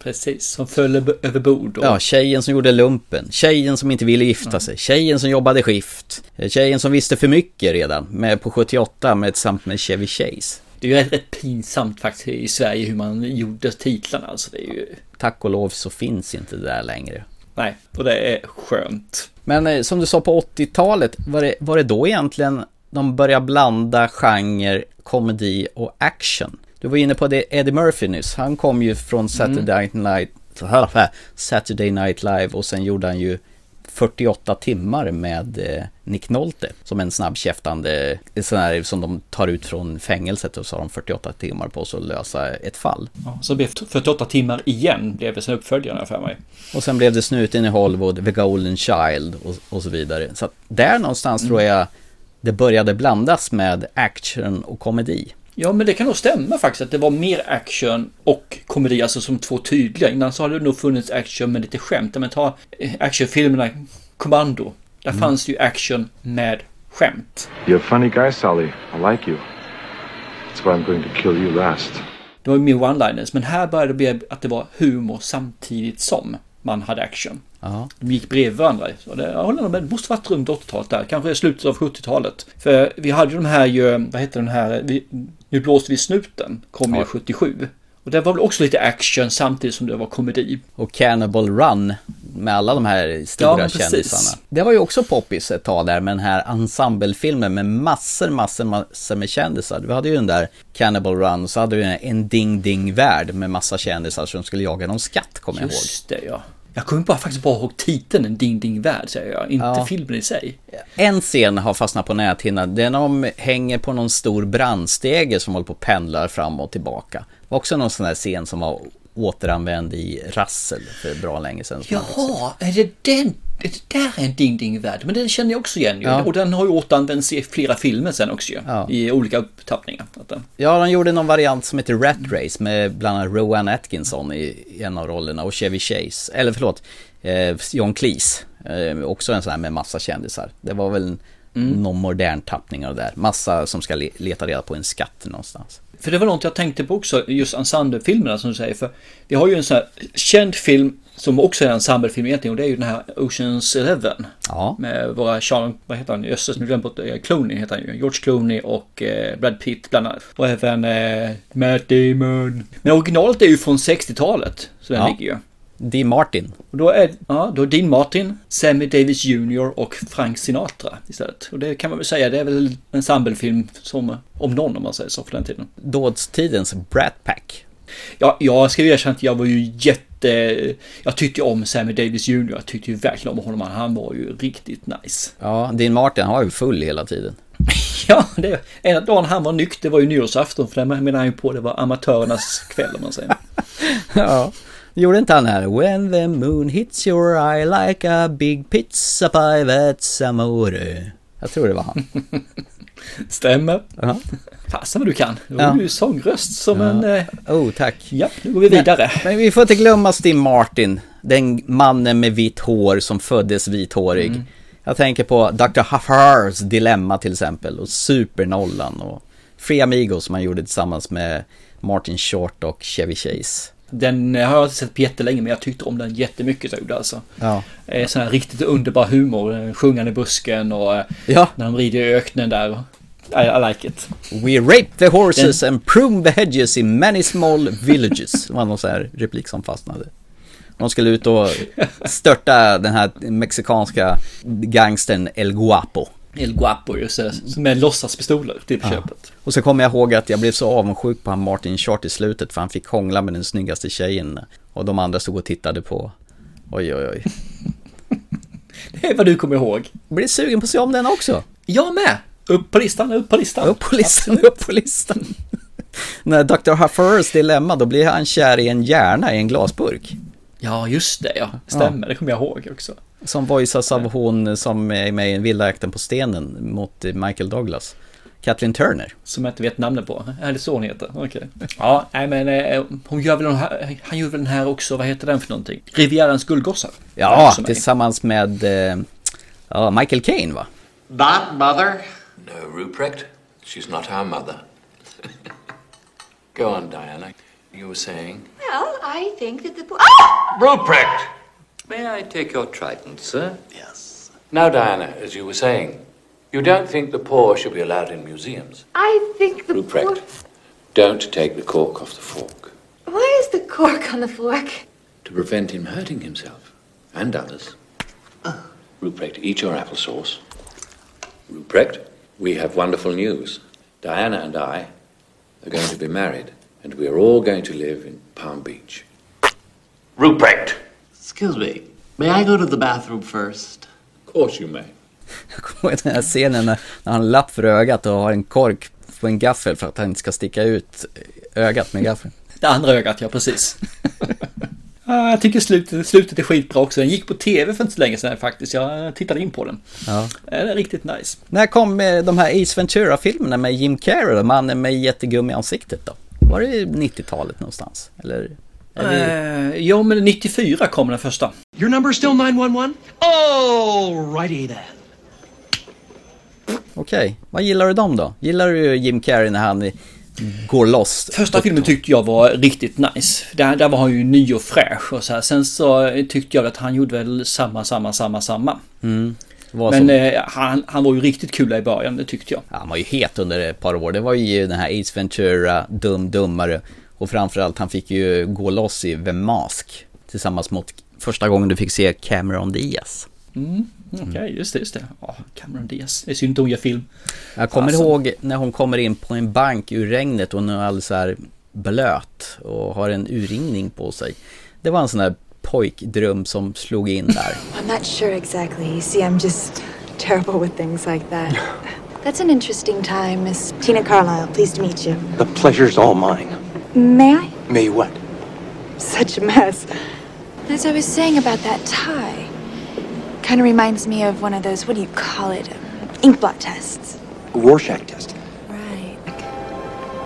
Precis, som föll över- bord. Och... Ja, tjejen som gjorde lumpen, tjejen som inte ville gifta sig, tjejen som jobbade skift, tjejen som visste för mycket redan, med på 78 med tillsammans med Chevy Chase. Det är ju rätt, rätt pinsamt faktiskt i Sverige hur man gjorde titlarna. Alltså det är ju... Tack och lov så finns inte det där längre. Nej, och det är skönt. Men eh, som du sa på 80-talet, var det, var det då egentligen de började blanda genre, komedi och action? Du var inne på det Eddie Murphy nyss, han kom ju från Saturday Night, Saturday Night Live och sen gjorde han ju 48 timmar med eh, Nick Nolte som en snabbkäftande, sån här som de tar ut från fängelset och så har de 48 timmar på sig att lösa ett fall. Ja, så det blev 48 timmar igen blev det sen uppföljaren för mig. Och sen blev det Snuten i Hollywood, The Golden Child och, och så vidare. Så där någonstans Mm. tror jag det började blandas med action och komedi. Ja, men det kan nog stämma faktiskt att det var mer action och komedi, alltså som två tydliga. Innan så hade det nog funnits action med lite skämt. Men ta eh, actionfilmerna Commando. Där Mm. fanns ju action med skämt. You're a funny guy, Sally. I like you. That's why I'm going to kill you last. Det var ju mer one-liners, men här började det bli att det var humor samtidigt som man hade action. Ja. De gick bredvid varandra. Så det, jag håller med, det måste varit runt 80-talet där, kanske slutet av 70-talet. För vi hade ju de här ju, vad heter den här, Nu blåser vi snuten, kom ju Ja. 77. Och det var väl också lite action samtidigt som det var komedi. Och Cannibal Run med alla de här stora Ja, kändisarna. Det var ju också poppis ett tag där med den här ensemblefilmen med massor, massor, massor med kändisar. Vi hade ju den där Cannibal Run, så hade vi en Ding Ding Värld med massa kändisar som skulle jaga någon skatt, kommer jag ihåg. Just det ja. Jag kommer bara faktiskt bara ihåg titeln En Ding Ding Värld säger jag, inte Ja. filmen i sig. En scen har fastnat på näthinnan. Det är när de hänger på någon stor brandstege som håller på och pendlar fram och tillbaka. Det var också någon sån här scen som var återanvänd i Rassel för bra länge sedan. Jaha, är det den? Det där är en Ding Ding Värld, men den känner jag också igen ju. Ja. Och den har ju återanvänts i flera filmer sen också ju. Ja. I olika upptappningar. Den- Ja, de gjorde någon variant som heter Rat Race med bland annat Rowan Atkinson i i en av rollerna och Chevy Chase, eller förlåt, eh, John Cleese. Eh, också en sån här med massa kändisar. Det var väl Mm. någon modern tappning av det där. Massa som ska le- leta reda på en skatt någonstans. För det var något jag tänkte på också, just ensemblefilmerna som du säger. För vi har ju en sån här känd film Som också är en samhällsfilm egentligen och det är ju den här Oceans Eleven. Ja. Med våra Sean, vad heter han, jösses nu glömde jag bort, eh, Clooney heter han ju. George Clooney och eh, Brad Pitt bland annat. Och även eh, Matt Damon. Men originalet är ju från 60-talet. Så den Ja. ligger ju. Dean Martin. Och då är, ja, då är Dean Martin, Sammy Davis Jr och Frank Sinatra istället. Och det kan man väl säga, det är väl en samhällsfilm som, om någon om man säger så, för den tiden. Dådstidens Brat Pack. Ja, jag ska erkänna att jag var ju jätte... Jag tyckte ju om Sammy Davis Jr. Jag tyckte ju verkligen om honom. Han var ju riktigt nice. Ja, Dean Martin har ju full hela tiden. Ja, det, ena dagen han var nykter var ju nyårsafton. För det menar han ju på det var amatörernas kväll om man säger. ja. Gjorde inte han här? When the moon hits your eye like a big pizza pie that's amore. Jag tror det var han. Stämmer. Ja. Fasen vad du kan. Du Ja. ju sångröst som Ja. en... Eh, Oh, tack. ja, nu går vi vidare. Men, men vi får inte glömma Steve Martin. Den mannen med vitt hår som föddes vithårig. Mm. Jag tänker på Dr. Huffars Dilemma till exempel. Och Supernollan och Free Amigos som han gjorde tillsammans med Martin Short och Chevy Chase. Den eh, har jag inte sett på jättelänge men jag tyckte om den jättemycket Oda alltså. Ja. Eh, Sån här riktigt underbar humor. eh, Sjungande i busken och Ja. när de rider i öknen där. I, I like it. We rape the horses and prune the hedges in many small villages. Det var någon sån här replik som fastnade. De skulle ut och störta den här mexikanska gangstern El Guapo. El Guapo det. Med låtsaspistoler till på Ja. köpet. Och så kommer jag ihåg att jag blev så avundsjuk på han Martin Short i slutet för han fick hångla med den snyggaste tjejen. Och de andra stod och tittade på. Oj, oj, oj. Det är vad du kommer ihåg. Blir sugen på att se om den också. Jag med! Upp på listan, upp på listan. Upp på listan, upp på listan. När Dr. Huffers dilemma, då blir han kär i en hjärna i en glasburk. Ja, just det ja. Stämmer, det kommer jag ihåg också. Som voiceas av hon som är med i Vilda på stenen mot Michael Douglas. Kathleen Turner. Som jag inte vet namnet på. Är det så hon heter? Okej. Ja, nej men eh, hon gör väl den här, han gör väl den här också, vad heter den för någonting? Rivierans guldgossar. Ja, tillsammans med eh, ja, Michael Caine va? That mother? No, Ruprecht. She's not our mother. Go on, Diana. You were saying? Well, I think that the Ah! Ruprecht! May I take your trident, sir? Yes. Now, Diana, as you were saying, you don't think the poor should be allowed in museums. I think the Ruprecht, poor- don't take the cork off the fork Why is the cork on the fork? to prevent him hurting himself and others. Oh. Ruprecht, eat your applesauce. Ruprecht, we have wonderful news. Diana and I are going to be married, and we are all going to live in Palm Beach. Ruprecht! Excuse me. May I go to the bathroom first? Of course you may. Jag kommer ihåg den här scenen när, när han har lapp för ögat och har en kork på en gaffel för att han inte ska sticka ut ögat med gaffeln. Det andra ögat, ja precis. Ja, jag tycker slutet, slutet är skitbra också. Den gick på tv för inte så länge sedan faktiskt. Jag tittade in på den. Ja. Den är riktigt nice. När kom eh, de här Ace Ventura-filmerna med Jim Carrey, mannen med jättegum i ansiktet då? Var det 90-talet någonstans? Eller? Eh, ja, men 94 kom den första. Your number still 911? Oh, righty then. Okej, vad gillar du dem då? Gillar du Jim Carrey när han går loss? Första filmen tyckte jag var riktigt nice. Där, där var han ju ny och fräsch och så här. Sen så tyckte jag att han gjorde väl samma, samma, samma, samma. Mm. Men eh, han, han var ju riktigt kul i början, det tyckte jag. Ja, han var ju het under ett par år. Det var ju den här Ace Ventura, Dum Dummare. Och framförallt han fick ju gå loss i The Mask. Tillsammans mot första gången du fick se Cameron Diaz. Mm, Okej, just det, just det. Ja, Cameron Diaz. Det är synd att hon gör film. Jag kommer Fasen. ihåg när hon kommer in på en bank ur regnet och hon är alldeles så här blöt och har en urringning på sig. Det var en sån där pojkdröm som slog in där. I'm not sure exactly. You see, I'm just terrible with things like that. That's an interesting time, Miss Tina Carlisle. Pleased to meet you. The pleasure's all mine. May I? Me what? Such a mess. As I was saying about that tie, kind of reminds me of one of those, what do you call it? Um, ink blot tests. Rorschach test. Right.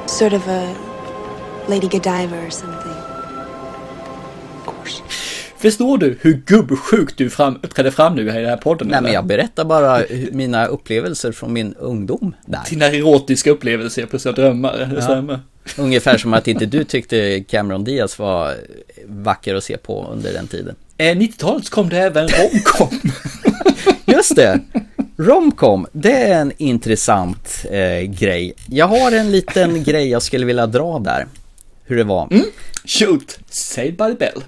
Sort of a Lady Godiva or something. Förstår du hur gubbsjukt du fram, uppträdde fram nu i den här podden? Nej men eller? jag berättar bara mina upplevelser från min ungdom där. Dina erotiska upplevelser plus drömmar, det Ja. stämmer. Ungefär som att inte du tyckte Cameron Diaz var vacker att se på under den tiden. Eh, 90-talet kom det även romcom. Just det! Romcom, det är en intressant eh, grej. Jag har en liten grej jag skulle vilja dra där. Hur det var. Mm. Shoot! Saved by the bell.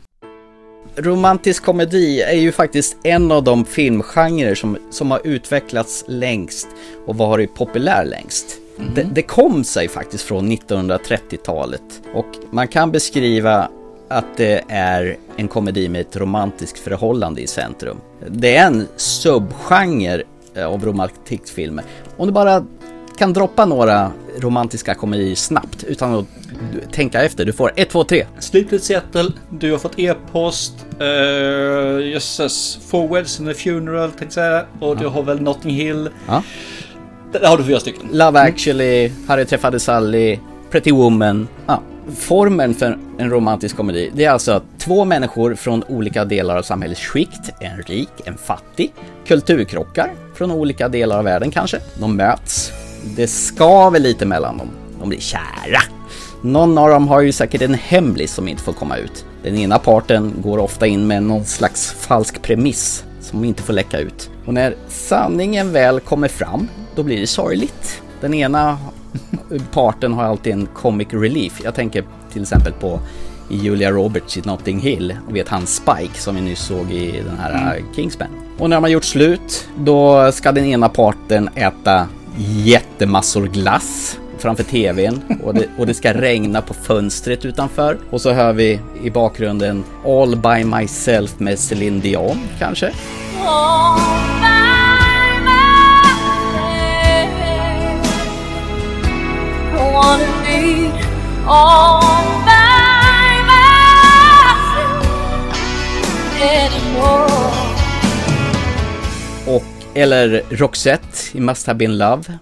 Romantisk komedi är ju faktiskt en av de filmgenrer som, som har utvecklats längst och varit populär längst. Mm. Det, det kom sig faktiskt från 1930-talet och man kan beskriva att det är en komedi med ett romantiskt förhållande i centrum. Det är en subgenre eh, av romantikfilmer. Om du bara kan droppa några romantiska komedier snabbt utan att tänka efter. Du får 1, 2, 3. Sleepless Seattle, du har fått e-post, uh, jösses, Four Weddings and a Funeral tänkte säga, och du har väl Notting Hill. Ja. Där har du fyra stycken. Love actually, Harry träffade Sally, Pretty Woman. Ja. Formen för en romantisk komedi, det är alltså två människor från olika delar av samhällets skikt, en rik, en fattig, kulturkrockar från olika delar av världen kanske. De möts. Det skaver lite mellan dem. De blir kära. Någon av dem har ju säkert en hemlis som inte får komma ut. Den ena parten går ofta in med någon slags falsk premiss som inte får läcka ut. Och när sanningen väl kommer fram, då blir det sorgligt. Den ena parten har alltid en comic relief. Jag tänker till exempel på Julia Roberts i Notting Hill. Och vet han Spike som vi nyss såg i den här mm. Kingsman. Och när de har gjort slut, då ska den ena parten äta jättemassor glass framför tvn och det, och det ska regna på fönstret utanför. Och så hör vi i bakgrunden All by myself med Celine Dion kanske. Och, eller Roxette i Must Have Been Love.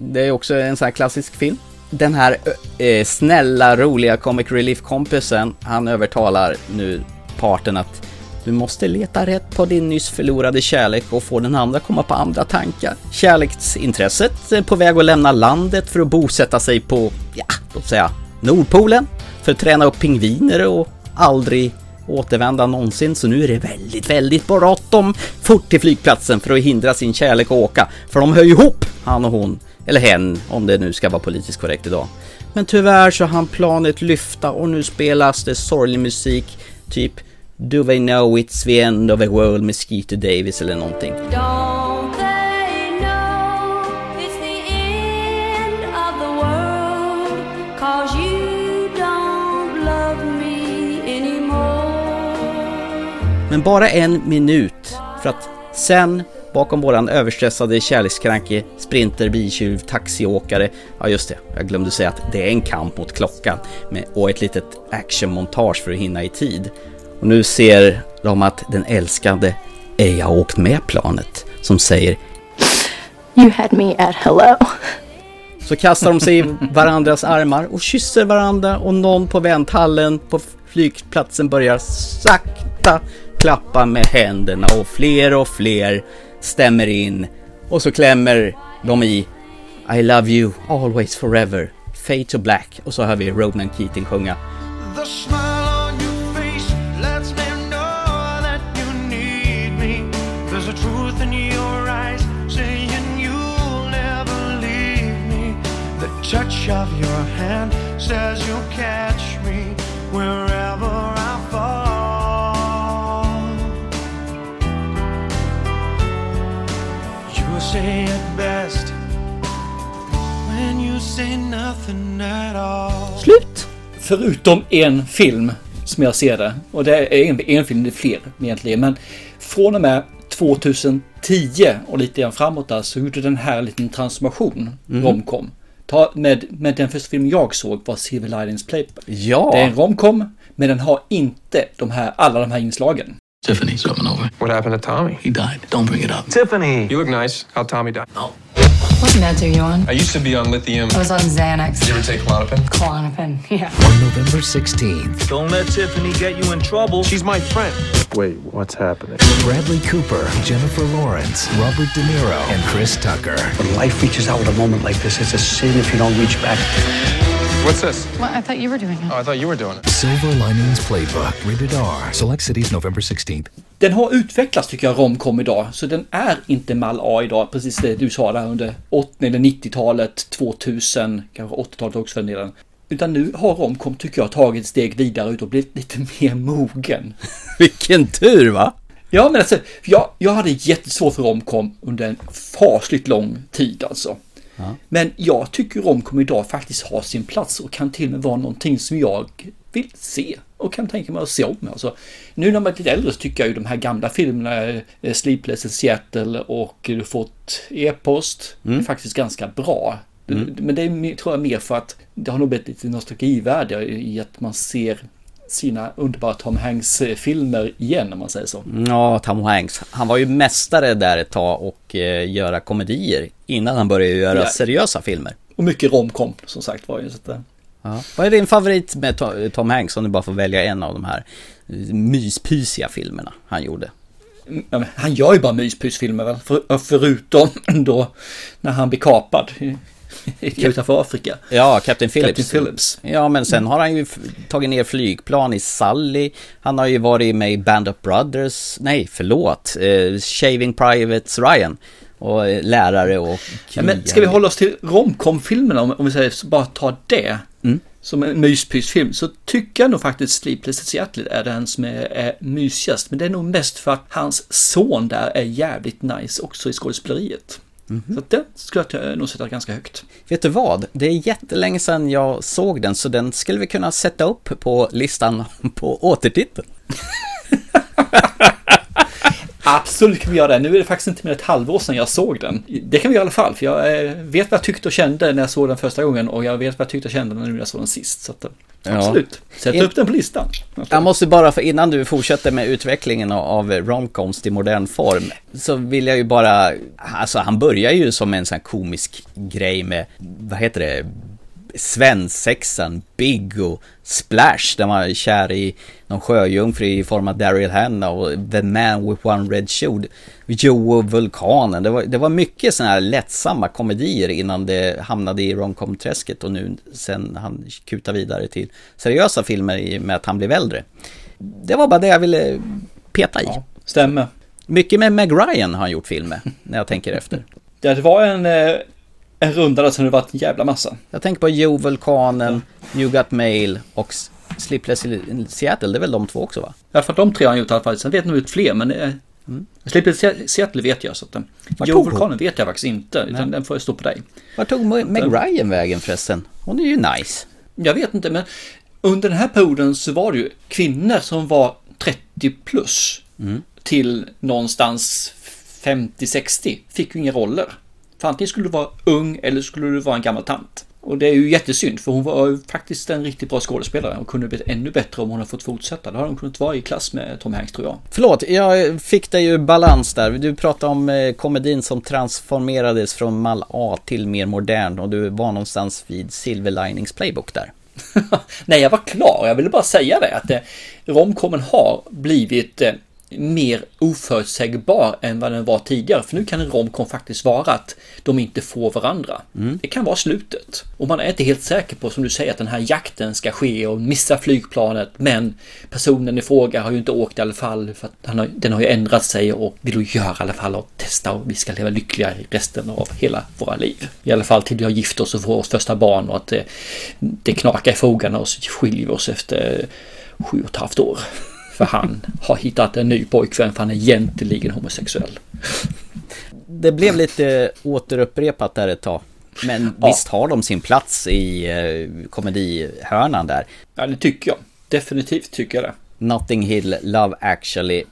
Det är också en sån här klassisk film. Den här eh, snälla, roliga comic relief-kompisen, han övertalar nu parten att du måste leta rätt på din nyss förlorade kärlek och få den andra komma på andra tankar. Kärleksintresset är eh, på väg att lämna landet för att bosätta sig på, ja, låt säga Nordpolen. För att träna upp pingviner och aldrig återvända någonsin. Så nu är det väldigt, väldigt bråttom fort till flygplatsen för att hindra sin kärlek att åka. För de hör ju ihop, han och hon. Eller hen, om det nu ska vara politiskt korrekt idag. Men tyvärr så hann planet lyfta och nu spelas det sorglig musik, typ Do they know it's the end of the world med Skeeter Davis eller någonting. Men bara en minut för att sen bakom våran överstressade kärlekskranke, sprinter, biltjuv, taxiåkare. Ja just det, jag glömde säga att det är en kamp mot klockan med, och ett litet actionmontage för att hinna i tid. Och nu ser de att den älskade ej har åkt med planet som säger You had me at hello. Så kastar de sig i varandras armar och kysser varandra och någon på vänthallen på flygplatsen börjar sakta klappa med händerna och fler och fler stämmer in. Och så klämmer de i I love you always forever, fade to black. Och så hör vi Ronan Keating sjunga. The smile on your face lets say it best when you say nothing at all. Slut! Förutom en film som jag ser det. Och det är en, en film, det är fler egentligen. Men från och med 2010 och lite grann framåt där så gjorde den här en liten transformation. Mhm. Romcom. Ta, med, med den första film jag såg var Civil Linings Playbook. Ja! Det är en romcom, men den har inte de här, alla de här inslagen. Tiffany's coming over. What happened to Tommy? He died. Don't bring it up. Tiffany! You look nice. How Tommy died? No. What meds are you on? I used to be on lithium. I was on Xanax. Did you ever take Klonopin? Klonopin, yeah. On November 16th, Don't let Tiffany get you in trouble. She's my friend. Wait, what's happening? Bradley Cooper, Jennifer Lawrence, Robert De Niro, and Chris Tucker. When life reaches out at a moment like this, it's a sin if you don't reach back. What's this? Well, I thought you were doing it. Oh, I thought you were doing it. Silver Linings Playbook. Rated R. Select cities November 16th. Den har utvecklats tycker jag, romcom idag. Så den är inte mall A idag, precis det du sa där under 80 eller 90-talet, 2000, kanske 80-talet också för den delen. Utan nu har romcom, tycker jag, tagit ett steg vidare ut och blivit lite mer mogen. Vilken tur va? Ja, men alltså, jag, jag hade jättesvårt för romcom under en fasligt lång tid alltså. Men jag tycker romcom idag faktiskt har sin plats och kan till och med vara någonting som jag vill se och kan tänka mig att se om. Alltså, nu när man är lite äldre så tycker jag ju de här gamla filmerna, eh, Sleepless in Seattle och Du fått e-post, är faktiskt ganska bra. Mm. Men det är, tror jag mer för att det har nog blivit lite nostalgivärde i att man ser sina underbara Tom Hanks-filmer igen om man säger så. Ja, Tom Hanks. Han var ju mästare där ett tag och eh, göra komedier innan han började göra Ja. seriösa filmer. Och mycket romcom som sagt var ju. Så att, eh, Ja. Vad är din favorit med To- Tom Hanks om du bara får välja en av de här eh, myspysiga filmerna han gjorde? Ja, men han gör ju bara myspysfilmer väl, för, förutom då när han blir kapad utanför Afrika. Ja, Captain Phillips. Captain Phillips. Ja, men sen har han ju tagit ner flygplan i Sully. Han har ju varit med i Band of Brothers. Nej, förlåt. Eh, Shaving Privates Ryan. Och eh, lärare och Ja, men ska vi hålla oss till romcom-filmerna, om, om vi säger bara ta det Mm. som en myspysfilm, så tycker jag nog faktiskt Sleepless Seattle är den som är, är mysigast. Men det är nog mest för att hans son där är jävligt nice också i skådespeleriet. Mhm. Så att den skulle jag nog sätta ganska högt. Vet du vad? Det är jättelänge sedan jag såg den så den skulle vi kunna sätta upp på listan på återtiteln. Absolut kan vi göra det. Nu är det faktiskt inte mer än ett halvår sedan jag såg den. Det kan vi göra i alla fall, för jag eh, vet vad jag tyckte och kände när jag såg den första gången och jag vet vad jag tyckte och kände när jag såg den sist. Så att, eh, Ja. absolut, sätt In- upp den på listan. Jag måste bara, för innan du fortsätter med utvecklingen av- av romcoms till modern form, så vill jag ju bara, alltså han börjar ju som en sån här komisk grej med, vad heter det, svensexan, Big och Splash, där man är kär i någon sjöjungfru i form av Daryl Hannah och The Man with One Red Shoe, Joe och Vulkanen. Det var, det var mycket sådana här lättsamma komedier innan det hamnade i romcom-träsket och nu sen han kutar vidare till seriösa filmer i med att han blev äldre. Det var bara det jag ville peta i. stämmer. Mycket med Meg Ryan har han gjort filmer, när jag tänker efter. Det var en, eh, en runda där som det var en jävla massa. Jag tänker på Joe Vulkanen, You Got Mail och S- Sleepless in Seattle, det är väl de två också va? Ja, för de tre har han gjort i alla fall. Sen vet nog ut fler, men eh, Mm. Sleepless in Seattle vet jag. Så att, Joe? Vulkanen vet jag faktiskt inte, utan Nej. den får jag stå på dig. Var tog Meg Ryan vägen förresten? Hon är ju nice. Jag vet inte, men under den här perioden så var det ju kvinnor som var 30 plus Mm. till någonstans 50-60 fick ju inga roller. För antingen skulle du vara ung eller skulle du vara en gammal tant. Och det är ju jättesynd för hon var ju faktiskt en riktigt bra skådespelare och kunde blivit ännu bättre om hon hade fått fortsätta. Då hade hon kunnat vara i klass med Tom Hanks tror jag. Förlåt, jag fick dig ju balans där. Du pratade om eh, komedin som transformerades från mall A till mer modern och du var någonstans vid Silver Linings Playbook där. Nej, jag var klar. Jag ville bara säga det att eh, romcomen har blivit eh, mer oförutsägbar än vad den var tidigare. För nu kan en romcom faktiskt vara att de inte får varandra. Det kan vara slutet. Och man är inte helt säker på, som du säger, att den här jakten ska ske och missa flygplanet. Men personen i fråga har ju inte åkt i alla fall för att har, den har ju ändrat sig och vill ju göra i alla fall och testa och vi ska leva lyckliga resten av hela våra liv. I alla fall till vi har gift oss och får vårt första barn och att det, det knakar i fogarna och så skiljer vi oss efter sju och ett halvt år. För han har hittat en ny pojkvän för han är egentligen homosexuell. Det blev lite återupprepat där ett tag. Men Ja. visst har de sin plats i eh, komedihörnan där. Ja, det tycker jag. Definitivt tycker jag det. Notting Hill, Love actually.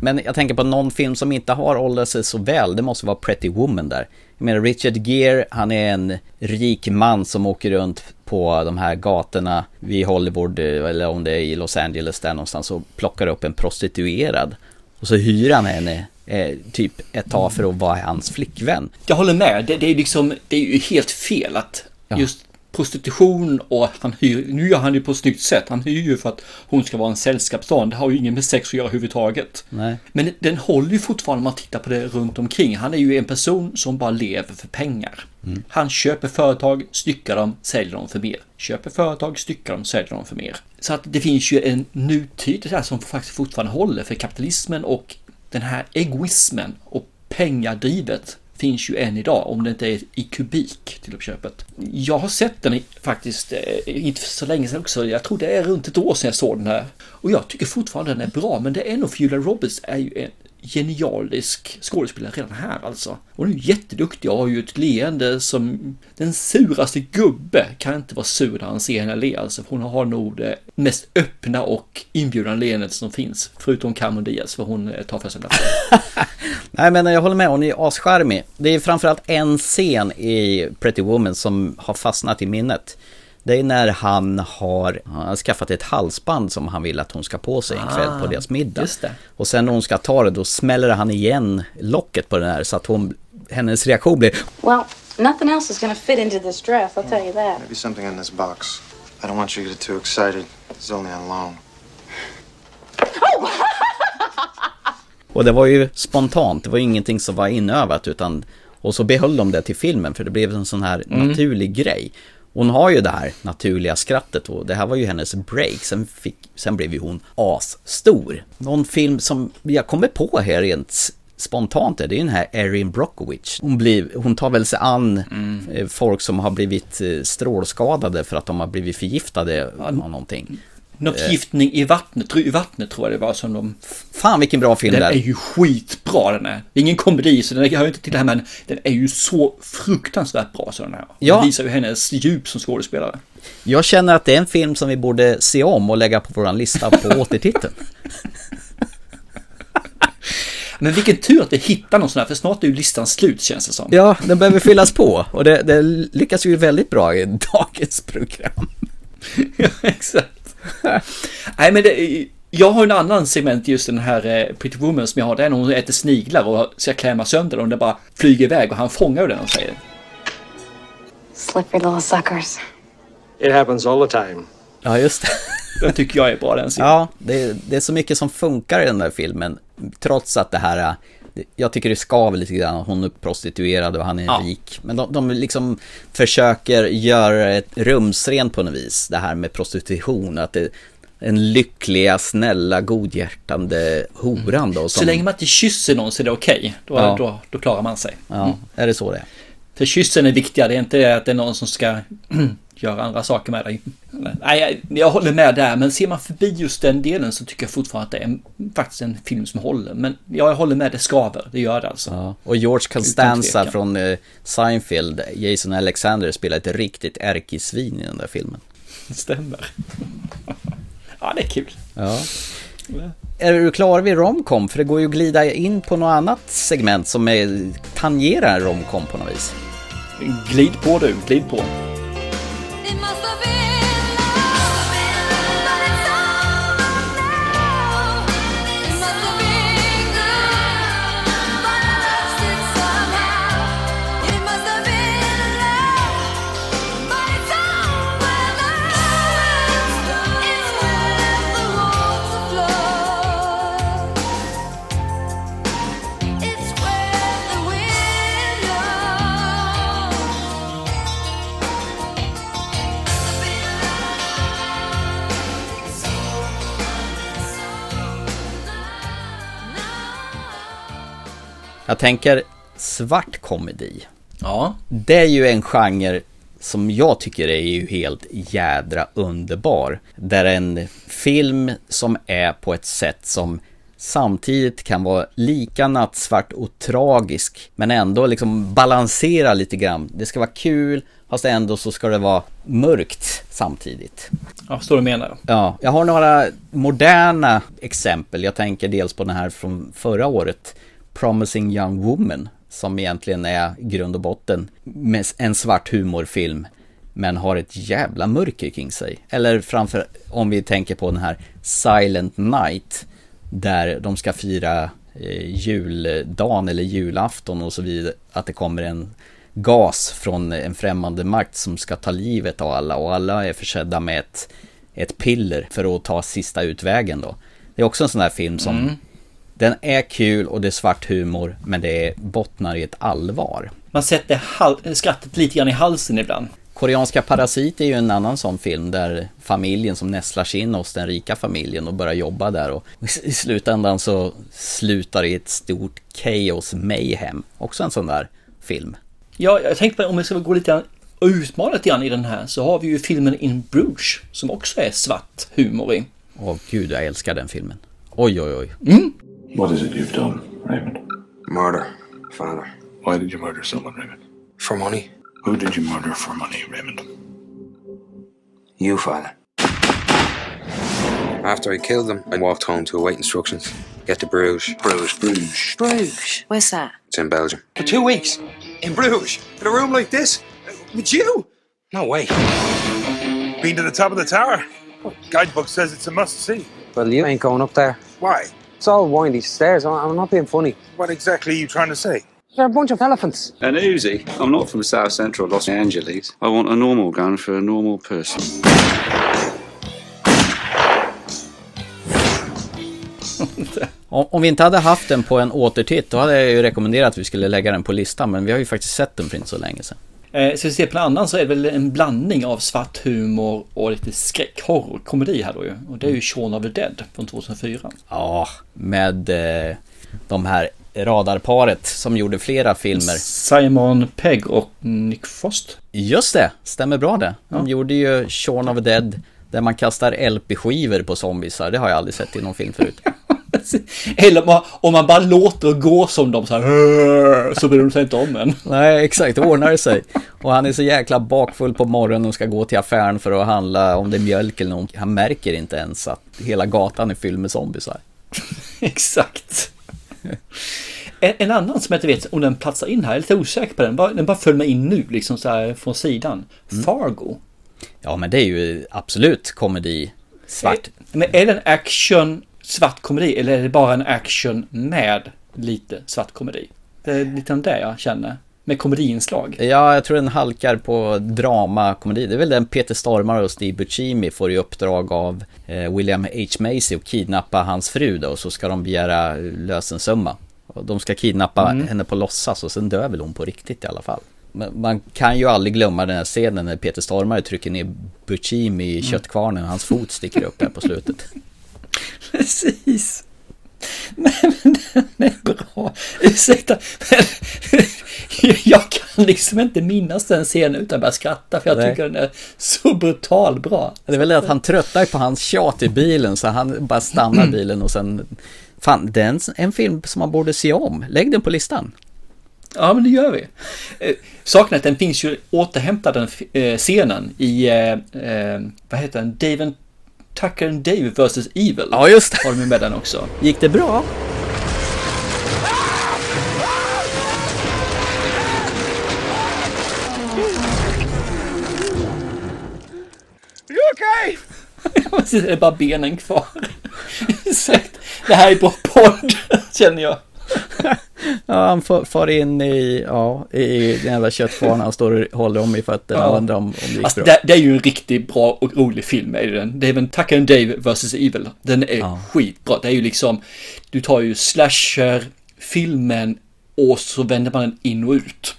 Men jag tänker på någon film som inte har åldrats sig så väl, det måste vara Pretty Woman där. Jag menar Richard Gere, han är en rik man som åker runt på de här gatorna vid Hollywood, eh, eller om det är i Los Angeles där någonstans, och plockar upp en prostituerad. Och så hyr han henne eh, typ ett tag för att vara hans flickvän. Jag håller med. Det, det är liksom, det är ju helt fel att just prostitution och han hyr, nu gör han det på ett snyggt sätt. Han hyr ju för att hon ska vara en sällskapsdam. Det har ju ingen med sex att göra överhuvudtaget. Nej. Men den håller ju fortfarande om man tittar på det runt omkring. Han är ju en person som bara lever för pengar. Mm. Han köper företag, styckar dem, säljer dem för mer. Köper företag, styckar dem, säljer dem för mer. Så att det finns ju en nutid där som faktiskt fortfarande håller för kapitalismen och den här egoismen och pengadrivet finns ju än idag, om det inte är i kubik till uppköpet. Jag har sett den faktiskt, eh, inte för så länge sedan också, jag tror det är runt ett år sedan jag såg den här. Och jag tycker fortfarande den är bra, men det är nog för Julia Roberts är ju en genialisk skådespelare redan här alltså. Hon är jätteduktig och har ju ett leende som den suraste gubbe kan inte vara sur när han ser henne le alltså. För hon har nog det mest öppna och inbjudande leendet som finns. Förutom Cameron Diaz, eh, för hon tar första platsen. Nej men jag håller med, hon är ascharmig. Det är framförallt en scen i Pretty Woman som har fastnat i minnet. Det är när han har, han har skaffat ett halsband som han vill att hon ska på sig en kväll på Ah, deras middag. just det. Och sen när hon ska ta det då smäller han igen locket på den här så att hon, hennes reaktion blir Well, nothing else is gonna fit into this dress, I'll tell you that. Maybe something in this box. I don't want you to get too excited. It's only on loan. Och det var ju spontant, det var ju ingenting som var inövat utan Och så behöll de det till filmen för det blev en sån här Mm. naturlig grej Hon har ju det här naturliga skrattet och det här var ju hennes break. Sen, fick, sen blev ju hon asstor. Någon film som jag kommer på här rent spontant är det är den här Erin Brockovich. Hon, blir, hon tar väl sig an Mm. eh, folk som har blivit eh, strålskadade för att de har blivit förgiftade av någonting Något Eh, giftning i vattnet, i vattnet tror jag det var som de... Fan vilken bra film Den det är. är ju skitbra den är. Det är ingen komedi så den hör inte till det här men den är ju så fruktansvärt bra så den här. Ja. Den visar ju hennes djup som skådespelare. Jag känner att det är en film som vi borde se om och lägga på våran lista på återtiteln. Men vilken tur att vi hittar någon sån här för snart är ju listan slut känns det som. Ja, den behöver fyllas på och det, det lyckas ju väldigt bra i dagens program. ja, exakt. Nej men det, jag har en annan segment just den här eh, Pretty Woman som jag har. Det är när hon äter sniglar och ska klämma sönder dem. Det bara flyger iväg och han fångar den och säger. Slippery little suckers. It happens all the time. Ja, just det. Den tycker jag är bra den scenen. Ja, det, det är så mycket som funkar i den där filmen. Trots att det här, det- jag tycker det skaver lite grann. Hon är prostituerad och han är Ja. rik. Men de, de liksom försöker göra ett rumsrent på något vis. Det här med prostitution. Att det en lyckliga, snälla, godhjärtande horan då. Som, Så länge man inte kysser någon så är det okej. Då, Ja. då, då klarar man sig. Ja, är det så det är? För kyssen är viktigare, det är inte att det är någon som ska göra andra saker med dig. Nej, jag, jag håller med där, men ser man förbi just den delen så tycker jag fortfarande att det är en, faktiskt en film som håller. Men ja, jag håller med, det skaver, det gör det alltså. Ja, och George Costanza från eh, Seinfeld, Jason Alexander, spelar ett riktigt ärkesvin i den där filmen. Det stämmer. Ja, det är kul. Ja. Är du klar vid romcom? För det går ju att glida in på något annat segment som är, tangerar romcom på något vis. Glid på du, glid på. It must Jag tänker svart komedi. Ja. Det är ju en genre som jag tycker är ju helt jädra underbar. Där en film som är på ett sätt som samtidigt kan vara lika nattsvart och tragisk men ändå liksom balansera lite grann. Det ska vara kul fast ändå så ska det vara mörkt samtidigt. Ja, så du menar. Ja, jag har några moderna exempel. Jag tänker dels på den här från förra året, Promising Young Woman, som egentligen är grund och botten med en svart humorfilm, men har ett jävla mörker kring sig. Eller framför, om vi tänker på den här Silent Night, där de ska fira eh, juldagen eller julafton och så vidare, att det kommer en gas från en främmande makt som ska ta livet av alla och alla är försedda med ett, ett piller för att ta sista utvägen då. Det är också en sån här film som Mm den är kul och det är svart humor men det är bottnar i ett allvar. Man sätter hal- skrattet lite grann i halsen ibland. Koreanska Parasit är ju en annan sån film där familjen som nästlar sig in hos den rika familjen och börjar jobba där och i slutändan så slutar det i ett stort chaos mayhem. Också en sån där film. Ja, jag tänkte på om vi ska gå lite grann och utmana lite grann i den här så har vi ju filmen In Bruges som också är svart humor i. Åh gud, jag älskar den filmen. Oj, oj, oj. What is it you've done, Raymond? Murder, father. Why did you murder someone, Raymond? For money. Who did you murder for money, Raymond? You, father. After I killed them, I walked home to await instructions. Get to Bruges. Bruges. Bruges. Bruges. Where's that? It's in Belgium. For two weeks. In Bruges? In a room like this? With you? No way. Been to the top of the tower? Guidebook says it's a must see. Well, you ain't going up there. Why? It's all windy stairs. I'm- I'm not being funny. What exactly are you trying to say? They're a bunch of elephants. An Uzi. I'm not from South Central Los Angeles. I want a normal gun for a normal person. Om, om vi inte hade haft den på en återtitt då hade jag ju rekommenderat att vi skulle lägga den på listan men vi har ju faktiskt sett den för inte så länge sedan. Eh, så vi ser på en annan så är det väl en blandning av svart humor och lite skräck, horror, komedi här då ju. Och det är ju Shaun of the Dead från 2004. Ja, med eh, de här radarparet som gjorde flera filmer. Simon Pegg och Nick Frost. Just det, stämmer bra det. De gjorde ju Shaun of the Dead där man kastar LP-skivor på zombiesar. Det har jag aldrig sett i någon film förut. Eller om man, om man bara låter gå som de så här så bryr de sig inte om en. Nej, exakt, det ordnar sig. Och han är så jäkla bakfull på morgonen och ska gå till affären för att handla om det är mjölk eller något. Han märker inte ens att hela gatan är fylld med zombiesar. Exakt. En, en annan som jag inte vet om den platsar in här, jag är lite osäker på den. Bara- Den bara föll mig in nu, liksom så här från sidan. Fargo. Ja, men det är ju absolut komedi. Svart. Men är det en action svart komedi eller är det bara en action med lite svart komedi? Det är lite om det jag känner. Med komediinslag. Ja, jag tror den halkar på drama, komedi. Det är väl den Peter Stormare och Steve Buscemi får i uppdrag av eh, William H. Macy att kidnappa hans fru då, och så ska de begära lösensumma. Och de ska kidnappa Mm. henne på låtsas och sen dör väl hon på riktigt i alla fall. Men man kan ju aldrig glömma den här scenen när Peter Stormare trycker ner Buscemi i köttkvarnen och hans fot sticker upp här på slutet. Precis. Nej men den är bra. Ursäkta. Men jag kan liksom inte minnas den scenen utan bara skratta för jag Nej. tycker den är så brutal bra. Det är väl det att han tröttar på hans tjat i bilen så han bara stannar bilen och sen Fan, det är en, film som man borde se om. Lägg den på listan. Ja, men det gör vi. Eh, Saken är att den finns ju återhämtad den eh, scenen i, eh, vad heter den, David Tucker and Dave vs. Evil. Ja, just det. Har de med den också. Gick det bra? Okay? det är bara benen kvar. Det här är bra podd, känner jag. Ja, han far in i, ja, i den jävla köttkvarnen han står och håller om i fötterna och undrar om, om det gick Alltså, bra. det, det är ju en riktigt bra och rolig film, är det den. Det är väl Tucker and Dave vs. Evil. Den är skitbra. Det är ju liksom, du tar ju slasher, filmen och så vänder man den in och ut.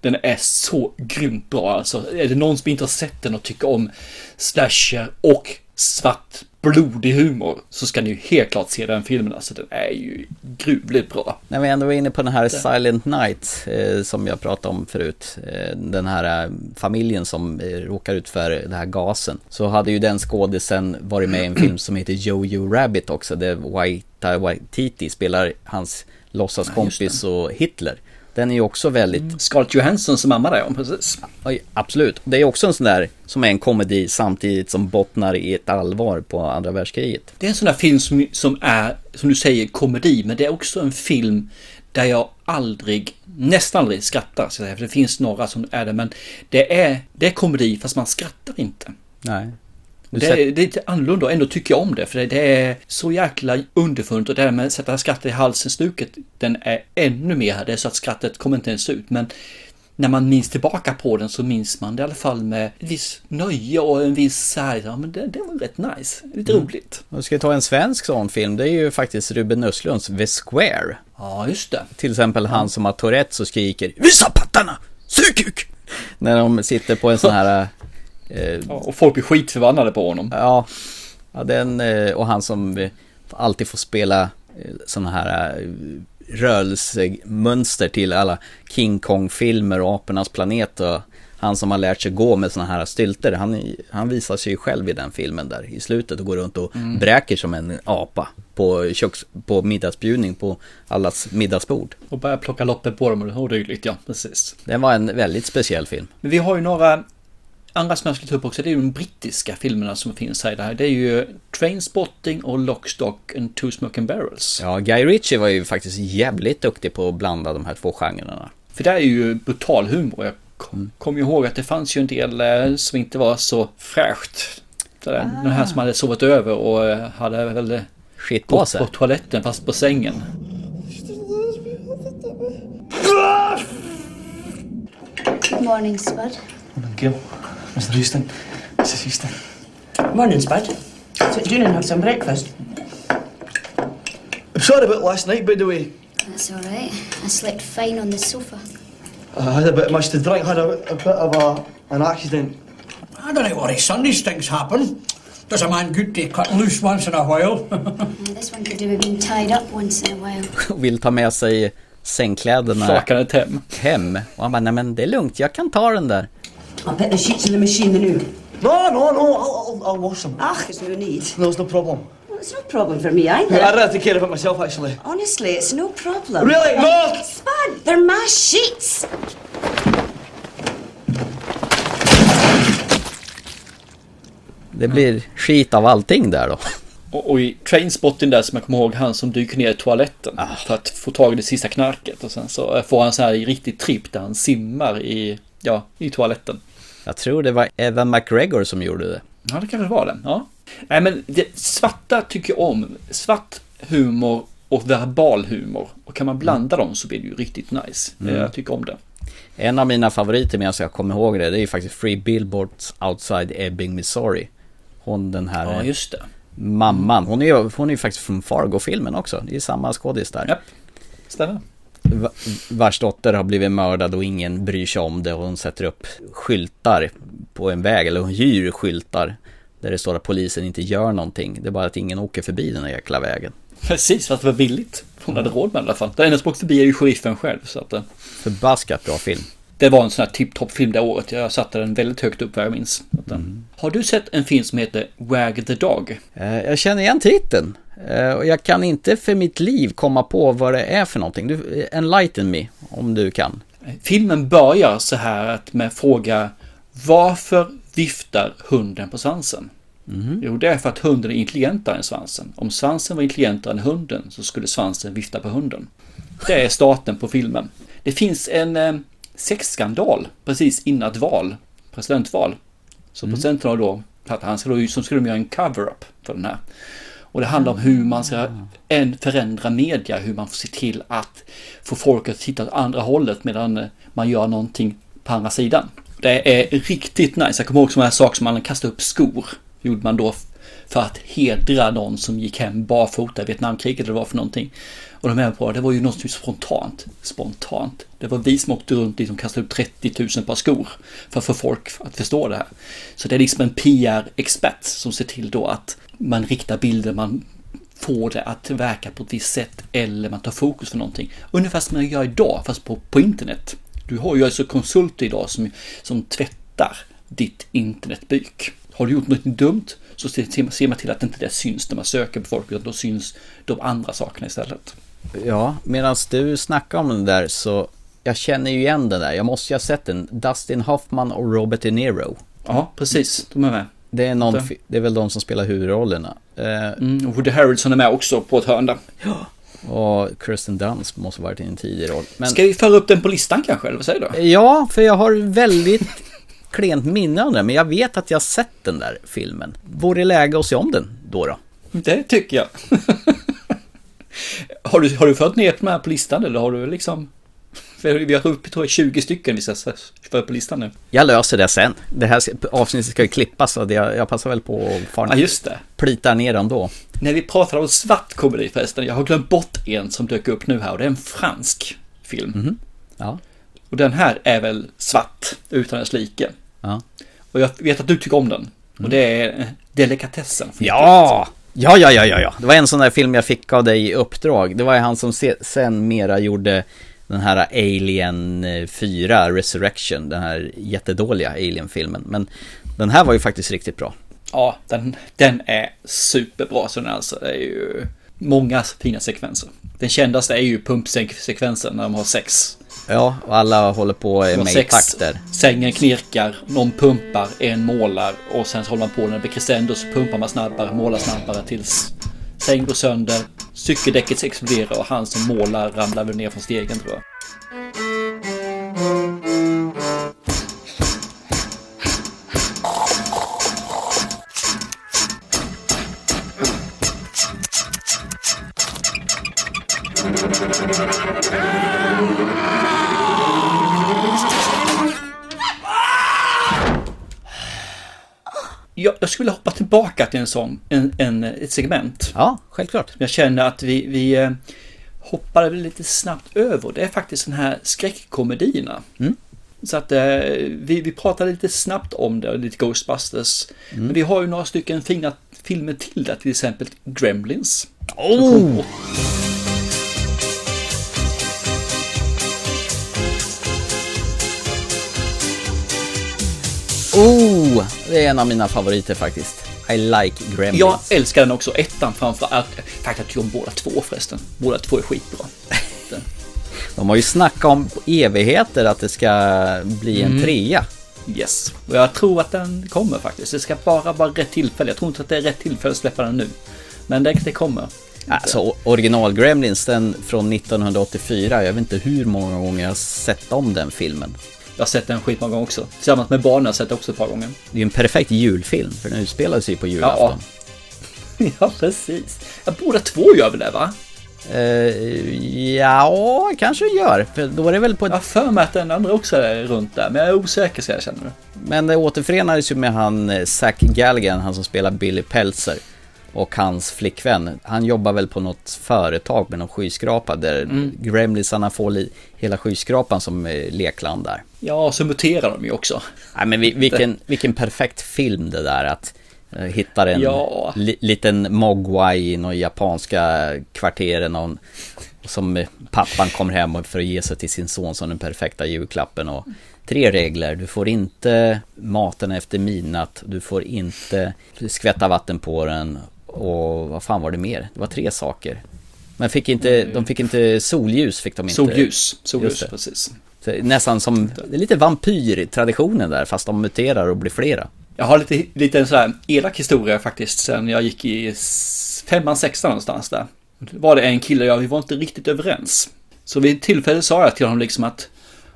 Den är så grymt bra alltså. Är det någon som inte har sett den och tycker om slasher och svart blodig humor så ska ni ju helt klart se den filmen. Alltså den är ju gruvligt bra. När vi ändå var inne på den här Silent Night eh, som jag pratade om förut. Eh, den här eh, familjen som eh, råkar ut för den här gasen. Så hade ju den skådisen varit med i en film som heter Jojo Rabbit också. Där Waititi spelar hans låtsaskompis och Hitler. Den är ju också väldigt... Scarlett Johanssons mamma där, ja, precis. Oj, absolut. Det är också en sån där som är en komedi samtidigt som bottnar i ett allvar på andra världskriget. Det är en sån där film som, som är, som du säger, komedi, men det är också en film där jag aldrig, nästan aldrig skrattar. Så det finns några som är det, men det är, det är komedi fast man skrattar inte. Nej. Det är, det är lite annorlunda och ändå tycker jag om det, för det, det är så jäkla underfunnet och det där med att sätta skrattet i halsen stuket, den är ännu mer här. Det är så att skrattet kommer inte ens ut, men när man minns tillbaka på den så minns man det i alla fall med ett visst nöje och en viss så här, ja men det, det var rätt nice, lite Mm. roligt. Vi ska ta en svensk sån film, det är ju faktiskt Ruben Östlunds The Square. Ja, just det. Till exempel han som har Tourettes och skriker Visa pattarna! Sugkuk! När de sitter på en sån här... Eh, Ja, och folk blir skitförbannade på honom. Ja, ja den, eh, och han som alltid får spela eh, såna här rörelsemönster till alla King Kong-filmer och Apornas planet och han som har lärt sig gå med såna här stylter, han, han visar sig ju själv i den filmen där i slutet och går runt och Mm. bräker som en apa på, köks, på middagsbjudning på allas middagsbord. Och börjar plocka loppet på dem och dylikt, ja precis. Den var en väldigt speciell film. Men vi har ju några andra som jag skulle ta upp också. Det är ju de brittiska filmerna som finns här. i Det, här. det är ju Trainspotting och Lockstock and Two Smoking Barrels. Ja, Guy Ritchie var ju faktiskt jävligt duktig på att blanda de här två genrerna. För det är ju brutal humor. Jag kom, kom ju ihåg att det fanns ju en del eh, som inte var så fräscht. Den här som hade sovit över och eh, hade väl eh, Skit på sig. på toaletten fast på sängen. Good morning, Spud. Gil, Mr. Easton, Mrs. Easton. Morning, Spud. Sit down and have some breakfast. I'm sorry about last night, by the way. That's all right. I slept fine on the sofa. I had a bit much to drink, had a, a bit of a, an accident. I don't worry. These things happen. Does a man good to cut loose once in a while? This one could do with being tied up once in a while. vill ta med sig sängkläderna Flakanet hem. hem. Och han bara, nej men det är lugnt, jag kan ta den där. I'll put the sheets in the machine now. No, no, no, I'll, I'll, I'll wash them. Ach, there's no need. No, it's no problem. Well, it's no problem for me either. I'd rather take care of it myself, actually. Honestly, it's no problem. Really? No! Spud, they're my sheets. Det blir skit av allting där då. Och, och i Trainspotting där som jag kommer ihåg, han som dyker ner i toaletten Ah. för att få tag i det sista knarket. Och sen så får han så här riktigt tripp där han simmar i, ja, i toaletten. Jag tror det var Evan McGregor som gjorde det. Ja, det kanske var det. Ja. Nej, men det, svarta tycker jag om. Svart humor och verbal humor. Och kan man blanda dem så blir det ju riktigt nice. Mm. Jag tycker om det. En av mina favoriter medan jag kommer ihåg det, det är ju faktiskt Free Billboards Outside Ebbing, Missouri. Hon den här Ja, eh, just det. mamman, hon är ju hon är faktiskt från Fargo-filmen också. Det är samma skådis där. Japp, stämmer. Va- Vars dotter har blivit mördad och ingen bryr sig om det och hon sätter upp skyltar på en väg, eller hon hyr skyltar där det står att polisen inte gör någonting. Det är bara att ingen åker förbi den här jäkla vägen. Precis, för att det var billigt. Hon hade råd med det i alla fall. Den enda som åkte förbi är ju sheriffen själv. Så att, eh, Förbaskat bra film. Det var en sån här tipptopp-film det året. Jag satte den väldigt högt upp vad jag minns. Eh, Mm. Har du sett en film som heter Wag the Dog? Eh, Jag känner igen titeln. Eh, Och jag kan inte för mitt liv komma på vad det är för någonting. Du, eh, enlighten me, om du kan. Filmen börjar så här att med fråga Varför viftar hunden på svansen? Jo, det är för att hunden är intelligentare än svansen. Om svansen var intelligentare än hunden så skulle svansen vifta på hunden. Det är starten på filmen. Det finns en sexskandal precis innan ett val, presidentval. Så presidenten har då, att han ska då, som skulle göra en cover-up för den här. Och det handlar om hur man ska en förändra media, hur man får se till att få folk att titta åt andra hållet medan man gör någonting på andra sidan. Det är riktigt nice. Jag kommer ihåg sådana här saker som man kastade upp skor. Gjorde man då för att hedra någon som gick hem barfota i Vietnamkriget eller vad för någonting. Och de här på det var ju något spontant. Spontant. Det var vi som åkte runt dit som kastade upp 30 000 par skor för att få folk att förstå det här. Så det är liksom en PR-expert som ser till då att man riktar bilder, man får det att verka på ett visst sätt eller man tar fokus för någonting. Ungefär som man gör idag fast på, på internet. Du har ju alltså konsulter idag som, som tvättar ditt internetbyk. Har du gjort något dumt så ser, ser man till att inte det syns när man söker på folk utan då syns de andra sakerna istället. Ja, medan du snackar om den där så jag känner ju igen den där. Jag måste ju ha sett den. Dustin Hoffman och Robert De Niro. Ja, precis. De är med. Det är, någon, Det- är väl de som spelar huvudrollerna. Eh, Mm, Woody Harrelson är med också på ett hörn där. och Kirsten Dunst måste ha varit i en tidig roll. Men, Ska vi föra upp den på listan kanske, eller vad säger du? Ja, för jag har väldigt klent minne av den, men jag vet att jag sett den där filmen. Vore det läge att se om den då då? Det tycker jag. har, du, har du fört ner de här på listan eller har du liksom... Vi har uppe tror jag 20 stycken vi ska för på listan nu. Jag löser det sen. Det här avsnittet ska ju klippas så jag, jag passar väl på att fara Ja, just det. plita ner dem då. När vi pratar om svart komedi förresten, jag har glömt bort en som dök upp nu här och det är en fransk film. Mhm. Ja. Och den här är väl svart utan dess like. Ja. Och jag vet att du tycker om den. Och det är eh, Delikatessen. Ja! Ja, ja, ja, ja, ja. Det var en sån där film jag fick av dig i uppdrag. Det var ju han som sen mera gjorde den här Alien eh, 4 Resurrection, den här jättedåliga Alien-filmen. Men den här var ju faktiskt riktigt bra. Ja, den, den är superbra. Så den är alltså, det är ju många fina sekvenser. Den kändaste är ju pumpsekvensen när de har sex. Ja, och alla håller på med sex, takter. Sängen knirkar, någon pumpar, en målar och sen så håller man på när det blir crescendo så pumpar man snabbare, målar snabbare tills sängen går sönder, cykeldäcket exploderar och han som målar ramlar väl ner från stegen tror jag. Jag, jag skulle hoppa tillbaka till en sån, en, en, ett segment. Ja, självklart. Jag känner att vi, vi eh, hoppade lite snabbt över. Det är faktiskt den här skräckkomedierna. Mm. Så att eh, vi, vi pratade lite snabbt om det, lite Ghostbusters. Mm. Men vi har ju några stycken fina filmer till där, till exempel Gremlins. Oh! Det är en av mina favoriter faktiskt. I like Gremlins. Jag älskar den också, ettan framför allt. Faktiskt jag tycker båda två förresten. Båda två är skitbra. De har ju snackat om evigheter att det ska bli en Mm. trea. Yes, och jag tror att den kommer faktiskt. Det ska bara vara rätt tillfälle. Jag tror inte att det är rätt tillfälle att släppa den nu. Men det, det kommer. Alltså original Gremlins, den från 1984. Jag vet inte hur många gånger jag har sett om den filmen. Jag har sett den skitmånga gånger också. Tillsammans med barnen har jag sett den också ett par gånger. Det är ju en perfekt julfilm, för den utspelar sig ju på julafton. Ja, precis. Ja, båda två gör väl det va? Eh, ja, kanske gör. För då är det väl på ett... Jag har för mig att den andra också är runt där, men jag är osäker ska jag känna nu. Men det återförenades ju med han eh, Zack Galligan, han som spelar Billy Peltzer. Och hans flickvän. Han jobbar väl på något företag med någon skyskrapa där Mm. Gremlinsarna får hela skyskrapan som eh, lekland där. Ja, så muterar de ju också. Nej men vi, vilken, vilken perfekt film det där att eh, hitta en Ja. li, liten mogwai i några japanska kvarteren någon, som eh, pappan kommer hem och för att ge sig till sin son som den perfekta julklappen och tre regler. Du får inte maten efter midnatt, du får inte skvätta vatten på den och vad fan var det mer? Det var tre saker. Men fick inte, de fick inte solljus fick de inte. Solljus, solljus, precis. Så nästan som, det är lite vampyrtraditionen där fast de muterar och blir flera. Jag har lite, lite en sån här elak historia faktiskt sen jag gick i femman, sexan någonstans där. Var det en kille och jag, vi var inte riktigt överens. Så vid ett tillfälle sa jag till honom liksom att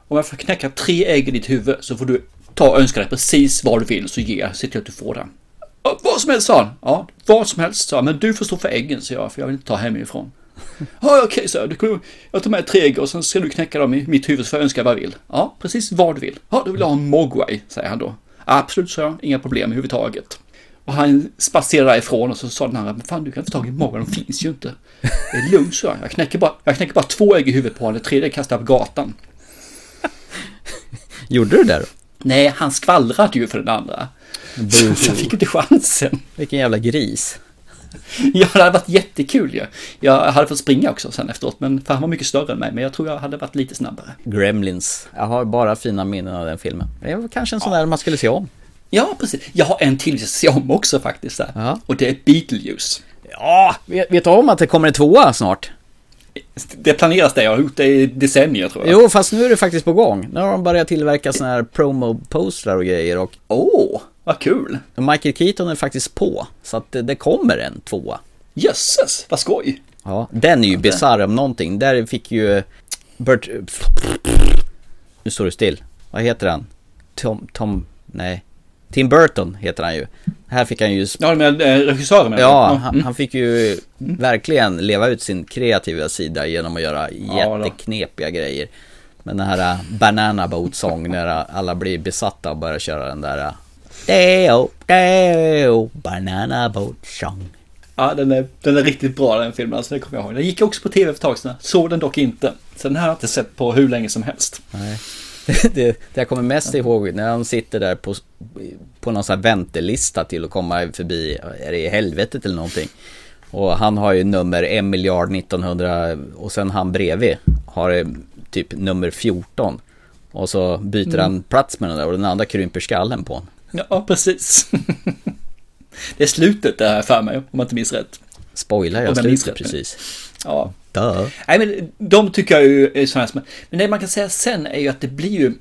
om jag får knäcka tre ägg i ditt huvud så får du ta och önska dig precis vad du vill så ger jag, se till att du får det. "Ja, Vad som helst sa han. Ja, vad som helst sa han. Men du får stå för äggen, sa jag, för jag vill inte ta hemifrån. Ja, okej, så jag. Du Jag tar med tre ägg och sen ska du knäcka dem i mitt huvud så får jag önska vad jag vill. Ja, precis vad du vill. Ja, då vill ha en mogwai, säger han då. Absolut, sa jag. Inga problem överhuvudtaget. Och han spatserade därifrån och så sa den andra, men fan du kan inte få tag i mogwai, de finns ju inte. Det är lugnt, så jag. Jag knäcker, bara, jag knäcker bara två ägg i huvudet på honom, det tredje kastar jag på gatan. Gjorde du det då? Nej, han skvallrade ju för den andra. Så jag fick inte chansen. Vilken jävla gris. Ja, det hade varit jättekul ju. Jag hade fått springa också sen efteråt, men för han var mycket större än mig. Men jag tror jag hade varit lite snabbare. Gremlins. Jag har bara fina minnen av den filmen. Det var kanske en sån där man skulle se om. Ja, precis. Jag har en till jag ska se om också faktiskt. Där. Och det är Beetlejuice. Ja, vet, vet du om att det kommer en tvåa snart? Det planeras det, jag har gjort det i decennier tror jag. Jo, fast nu är det faktiskt på gång. Nu har de börjat tillverka såna här promo-postrar och grejer och... Åh, vad kul! Michael Keaton är faktiskt på, så att det, det kommer en tvåa. Jösses, vad skoj! Ja, den är ju bisarr om någonting. Där fick ju Bert... Nu står du still. Vad heter han? Tom... Tom... Nej. Tim Burton heter han ju. Här fick han ju... Ja, med eh, regissören menar Ja, du? han, Mm. han fick ju verkligen leva ut sin kreativa sida genom att göra Ja, då. jätteknepiga grejer. med den här uh, Banana Boat Song när alla blir besatta och börjar köra den där uh, Deo, deo, Banana Boat Song. Ja, den är, den är riktigt bra den filmen, alltså det kommer jag ihåg. Den gick också på tv för ett tag sedan, såg den dock inte. Så den här har jag inte sett på hur länge som helst. Nej. det, det jag kommer mest ihåg när de sitter där på, på någon sån här väntelista till att komma förbi, är det i helvetet eller någonting? Och han har ju nummer 1 miljard 1900 och sen han bredvid har typ nummer 14. Och så byter Mm. han plats med den där och den andra krymper skallen på honom. Ja, precis. det är slutet det här för mig, om jag inte minns rätt. Spoilar jag slutet precis. Ja. Duh. Nej, men de tycker jag ju är sådana som... Men det man kan säga sen är ju att det blir ju...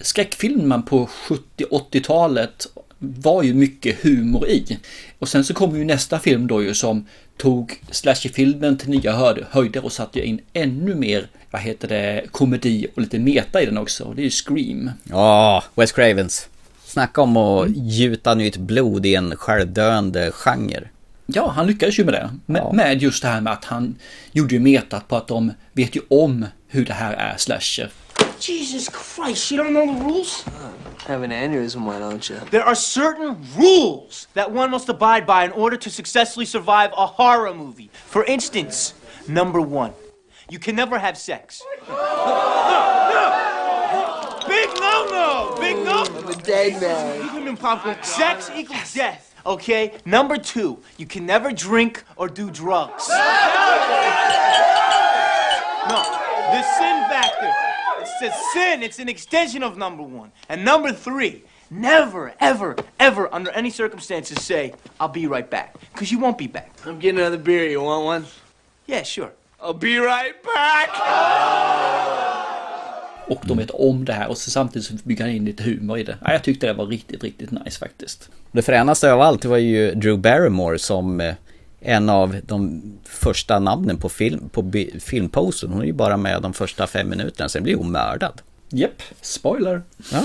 Skräckfilmen på 70-80-talet var ju mycket humor i. Och sen så kom ju nästa film då ju som tog slasherfilmen till nya hö- höjder och satte in ännu mer, vad heter det, komedi och lite meta i den också. Det är ju Scream. Ja, Wes Cravens. Snacka om att gjuta nytt blod i en självdöende genre. Ja, han lyckades ju med det. Med, med just det här med att han gjorde ju metat på att de vet ju om hur det här är slasher. Jesus Christ, you don't know the rules? Have an aneurysm, why don't you? There are certain rules that one must abide by in order to successfully survive a horror movie. For instance, number one, you can never have sex. No no! No, no, big no! I'm a dead man. Sex equals death. Okay? Number two, you can never drink or do drugs. No, the sin factor. It's a sin. It's an extension of number one. And number three, never, ever, ever, under any circumstances, say, I'll be right back. Because you won't be back. I'm getting another beer. You want one? Yeah, sure. I'll be right back. Oh! Och de vet om det här och så samtidigt så bygger han in lite humor i det. Ja, jag tyckte det var riktigt, riktigt nice faktiskt. Det fränaste av allt var ju Drew Barrymore som eh, en av de första namnen på, film, på filmposten. Hon är ju bara med de första fem minuterna, sen blir hon mördad. Japp, spoiler. Ja.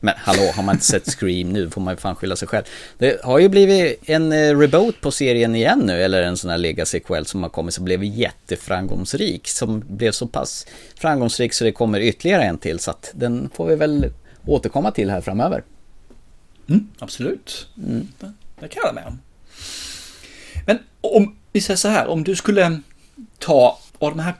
Men hallå, har man inte sett Scream nu får man ju fan skylla sig själv. Det har ju blivit en eh, reboot på serien igen nu, eller en sån här legacy-sequel som har kommit som blev jätteframgångsrik. Som blev så pass framgångsrik så det kommer ytterligare en till, så att den får vi väl återkomma till här framöver. Mm, absolut. Det, det kan jag hålla med om. Men om vi säger så här, om du skulle ta av de här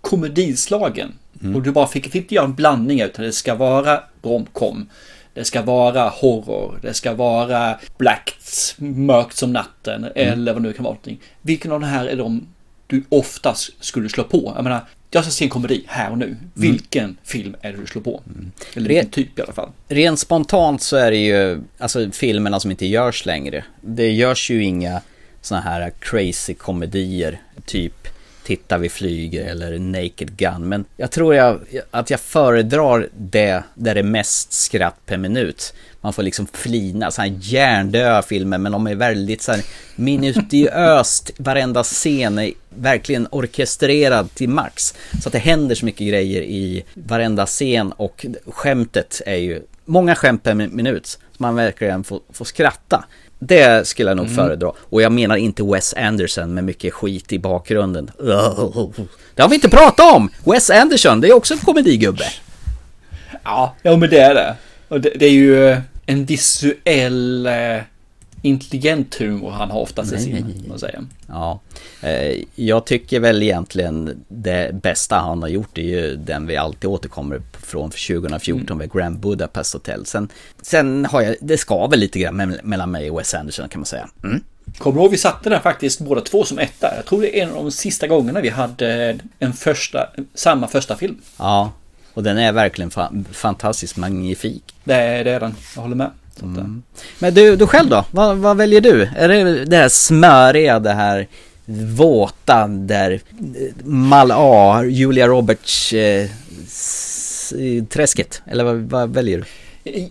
komedislagen och du bara fick, fick göra en blandning utan det ska vara romcom, det ska vara horror, det ska vara blackt, mörkt som natten eller vad det nu kan vara. någonting. Vilken av de här är de du oftast skulle slå på? Jag menar, jag ska se en komedi här och nu. Vilken film är det du slår på? Eller vilken typ i alla fall. Rent spontant så är det ju, alltså filmerna som inte görs längre. Det görs ju inga såna här crazy komedier, typ Titta vi flyger eller Naked Gun. Men jag tror jag, att jag föredrar det där det är mest skratt per minut. Man får liksom flina, så här hjärndöda filmer men de är väldigt så här minutiöst, varenda scen är verkligen orkestrerad till max. Så att det händer så mycket grejer i varenda scen och skämtet är ju många skämt per minut. Så man verkligen får, får skratta. Det skulle jag nog Mm. föredra. Och jag menar inte Wes Anderson med mycket skit i bakgrunden. Det har vi inte pratat om! Wes Anderson, det är också en komedigubbe. Ja, ja men det är det. Och det, det är ju en visuell eh, intelligent humor han har oftast i sin, man säga. Ja, eh, jag tycker väl egentligen det bästa han har gjort är ju den vi alltid återkommer från 2014 med Grand Budapest Hotel. Sen, sen har jag, det ska väl lite grann me- mellan mig och Wes Anderson kan man säga. Mm. Kommer du ihåg vi satte den faktiskt båda två som etta? Jag tror det är en av de sista gångerna vi hade en första, samma första film. Ja, och den är verkligen fa- fantastiskt magnifik. Det är, det är den, jag håller med. Så att, eh, Mm. Men du, du själv då? Vad, vad väljer du? Är det det här smöriga, det här våta, där eh, Mal A, Julia Roberts eh, s- eh, träsket? Eller vad, vad väljer du?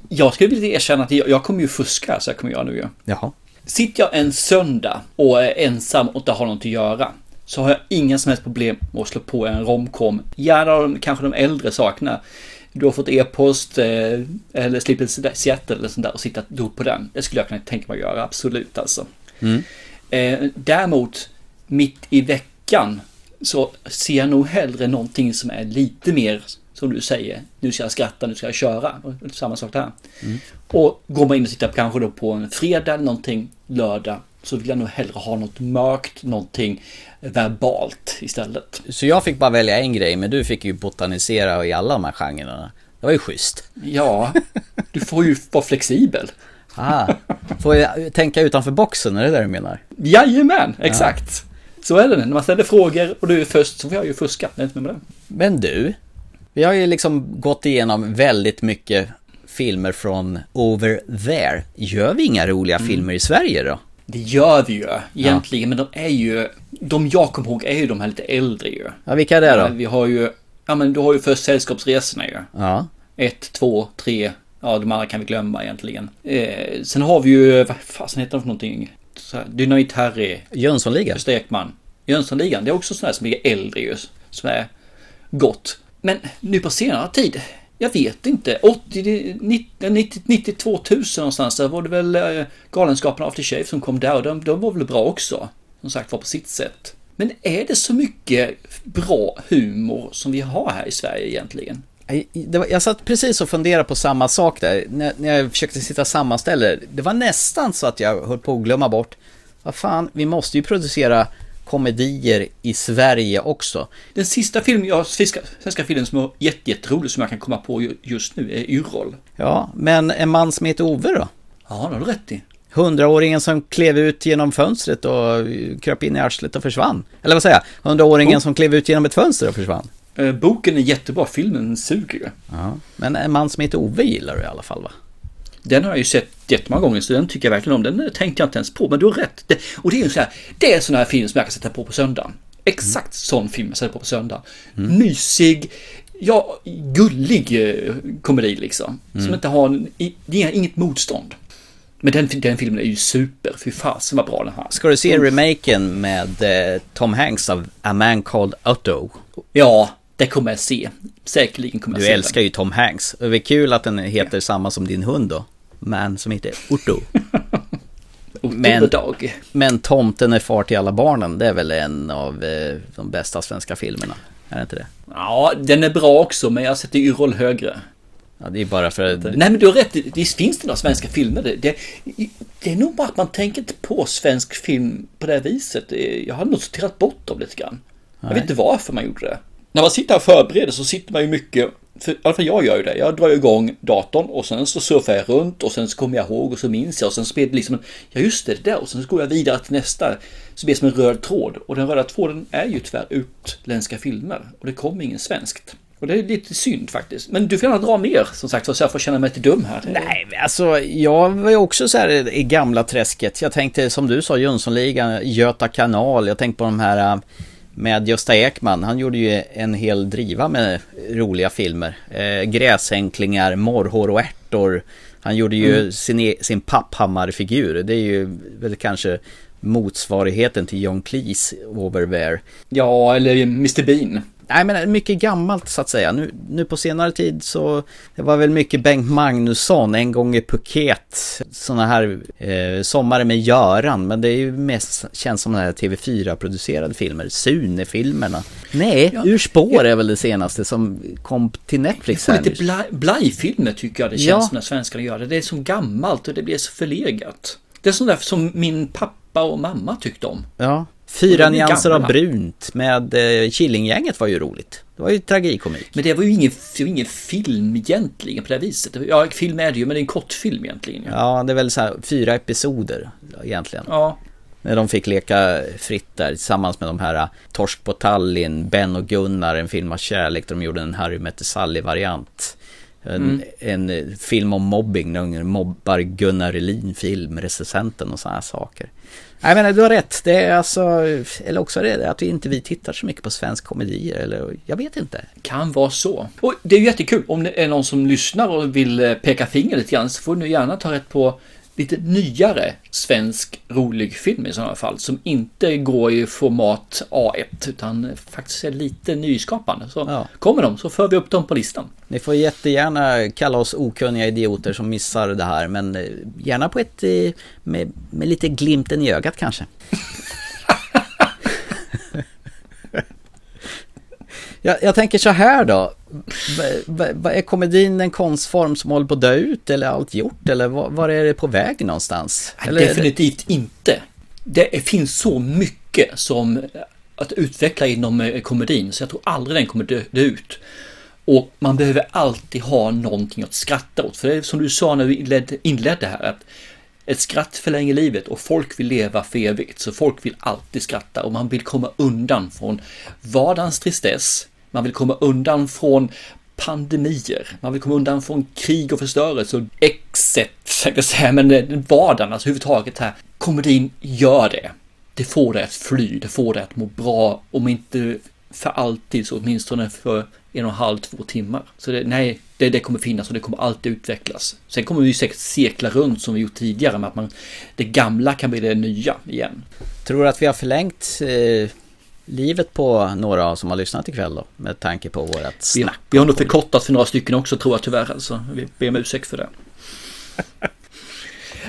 Jag skulle vilja erkänna att jag, jag kommer ju fuska, så jag kommer göra nu ju. Jaha. Sitter jag en söndag och är ensam och inte har något att göra så har jag inga som helst problem med att slå på en romcom. Gärna de, kanske de äldre sakerna. Du har fått e-post eh, eller Sleepless Seattle eller sånt där och sitta do på den. Det skulle jag kunna tänka mig att göra, absolut alltså. Mm. Eh, däremot, mitt i veckan så ser jag nog hellre någonting som är lite mer, som du säger, nu ska jag skratta, nu ska jag köra. Samma sak där. Mm. Och går man in och tittar på kanske då på en fredag eller någonting, lördag, så vill jag nog hellre ha något mörkt, någonting verbalt istället. Så jag fick bara välja en grej, men du fick ju botanisera i alla de här genrerna. Det var ju schysst. Ja, du får ju vara flexibel. Ah, får jag tänka utanför boxen, är det det du menar? Jajamän, exakt. Så är det när man ställer frågor och du är först så får jag ju fuska. Med det. Men du, vi har ju liksom gått igenom väldigt mycket filmer från Over There. Gör vi inga roliga filmer i Sverige då? Det gör vi ju egentligen, men de är ju, de jag kommer ihåg är ju de här lite äldre ju. Ja, vilka är det då? Ja, Vi har ju, ja men du har ju först Sällskapsresorna ju. Ja. Ett, två, tre, ja de andra kan vi glömma egentligen. Eh, sen har vi ju, vad fasen heter de för någonting? Här, Dynamit Harry. Jönssonligan. Gösta Ekman. Jönssonligan, det är också sådana som är äldre ju. Som är gott. Men nu på senare tid, jag vet inte. 80, 90, 90, 92 000 någonstans, där var det väl eh, Galenskaparna After Shave som kom där och de, de var väl bra också. Som sagt var på sitt sätt. Men är det så mycket bra humor som vi har här i Sverige egentligen? Var, jag satt precis och funderade på samma sak där, när, när jag försökte sitta och sammanställa det. Det var nästan så att jag höll på att glömma bort, vad fan, vi måste ju producera komedier i Sverige också. Den sista filmen jag, svenska, svenska filmen som var jätte, jätterolig som jag kan komma på ju- just nu är Yrrol. Ja, men en man som heter Ove då? Ja, det har du rätt i. Hundraåringen som klev ut genom fönstret och kröp in i arslet och försvann. Eller vad säger jag? Hundraåringen Oh. som klev ut genom ett fönster och försvann. Eh, Boken är jättebra, filmen suger. Ja, men en man som heter Ove gillar du i alla fall va? Den har jag ju sett jättemånga gånger så den tycker jag verkligen om. Den tänkte jag inte ens på, men du har rätt. Det, och det är ju så här, det är en sån här film som jag kan sätta på på söndagen. Exakt sån film jag sätter på på söndag. Mysig, ja, gullig eh, komedi liksom. Som Mm. inte har, det är inget motstånd. Men den, den filmen är ju super, fy fasen vad bra den här. Ska du se remaken med eh, Tom Hanks av A Man Called Otto? Ja, det kommer jag se. Säkerligen kommer jag Du se älskar ju Tom Hanks. Det är kul att den heter samma som din hund då. Man som heter Otto. Dog. men Tomten är far till alla barnen, det är väl en av eh, de bästa svenska filmerna? Är det inte det? Ja, den är bra också, men jag sätter Yrrol högre. Ja, det är bara för att... Nej men du har rätt, visst finns det några svenska filmer? Det, det, det är nog bara att man tänker inte på svensk film på det här viset. Jag har nog sorterat bort dem lite grann. Jag Nej. vet inte varför man gjorde det. När man sitter och förbereder så sitter man ju mycket, för, i alla fall jag gör ju det. Jag drar ju igång datorn och sen så surfar jag runt och sen så kommer jag ihåg och så minns jag och sen så blir det liksom en, ja just det, det där och sen så går jag vidare till nästa. Så blir det som en röd tråd och den röda tråden är ju tyvärr utländska filmer och det kommer ingen svenskt. Och det är lite synd faktiskt. Men du får gärna dra mer som sagt så jag får känna mig lite dum här. Nej, men alltså jag var ju också så här i gamla träsket. Jag tänkte som du sa, Jönssonligan, Göta kanal. Jag tänkte på de här äh, med Gösta Ekman. Han gjorde ju en hel driva med roliga filmer. Eh, gräsänklingar, morrhår och ärtor. Han gjorde ju Mm. sin, e- sin papphammar-figur. Det är ju väl kanske motsvarigheten till John Cleese Over There. Ja, eller Mr Bean. Nej men mycket gammalt så att säga. Nu, nu på senare tid så det var väl mycket Bengt Magnusson, En gång i Phuket. Sådana här eh, Sommar med Göran. Men det är ju mest känns som de här TV4-producerade filmer. Sune-filmerna. Nej, Ja, Ur spår är väl det senaste som kom till Netflix här lite bla- blajfilmer tycker jag det känns Ja. som när svenskarna gör det. Det är så gammalt och det blir så förlegat. Det är sånt där som min pappa och mamma tyckte om. Ja. Fyra nyanser av brunt med eh, Killinggänget var ju roligt. Det var ju tragikomik. Men det var ju ingen, var ingen film egentligen på det här viset. Ja, film är det ju, men det är en kortfilm egentligen. Ja. Ja, det är väl så här fyra episoder egentligen. ja. När de fick leka fritt där tillsammans med de här uh, Torsk på Tallinn, Ben och Gunnar, en film av kärlek där de gjorde en Harry mötte Sally-variant. En, Mm. en eh, film om mobbing, när de mobbar Gunnar Elin, filmrecensenten och sådana saker. Nej men du har rätt, det är alltså, eller också är det att vi inte vi tittar så mycket på svensk komedier, eller jag vet inte. Kan vara så. Och det är ju jättekul om det är någon som lyssnar och vill eh, peka finger lite grann så får du gärna ta rätt på lite nyare svensk rolig film i sådana fall som inte går i format A1 utan faktiskt är lite nyskapande. Så kommer de så för vi upp dem på listan. Ni får jättegärna kalla oss okunniga idioter som missar det här, men eh, gärna på ett, eh, med, med lite glimten i ögat kanske. Jag, jag tänker så här då. Är komedin en konstform som håller på att dö ut eller allt gjort? Eller var, är det på väg någonstans? Eller är det- Definitivt inte. Det finns så mycket som att utveckla inom eh, komedin så jag tror aldrig den kommer dö, dö ut. Och man behöver alltid ha någonting att skratta åt. För det är som du sa när vi inledde, inledde här att ett skratt förlänger livet och folk vill leva för evigt. Så folk vill alltid skratta och man vill komma undan från vardagens tristess. Man vill komma undan från pandemier. Man vill komma undan från krig och förstörelse och exet, jag säga, men eh, vardagen, alltså överhuvudtaget här. Komedin gör det. Det får dig att fly, det får dig att må bra, om inte för alltid så åtminstone för en och en halv, två timmar. Så det, nej, det, det kommer finnas och det kommer alltid utvecklas. Sen kommer vi säkert cirkla runt som vi gjort tidigare med att man, det gamla kan bli det nya igen. Tror du att vi har förlängt eh, livet på några som har lyssnat ikväll då? Med tanke på vårat Vi, snack. vi har nog förkortat för några stycken också tror jag tyvärr alltså. Vi ber om ursäkt för det.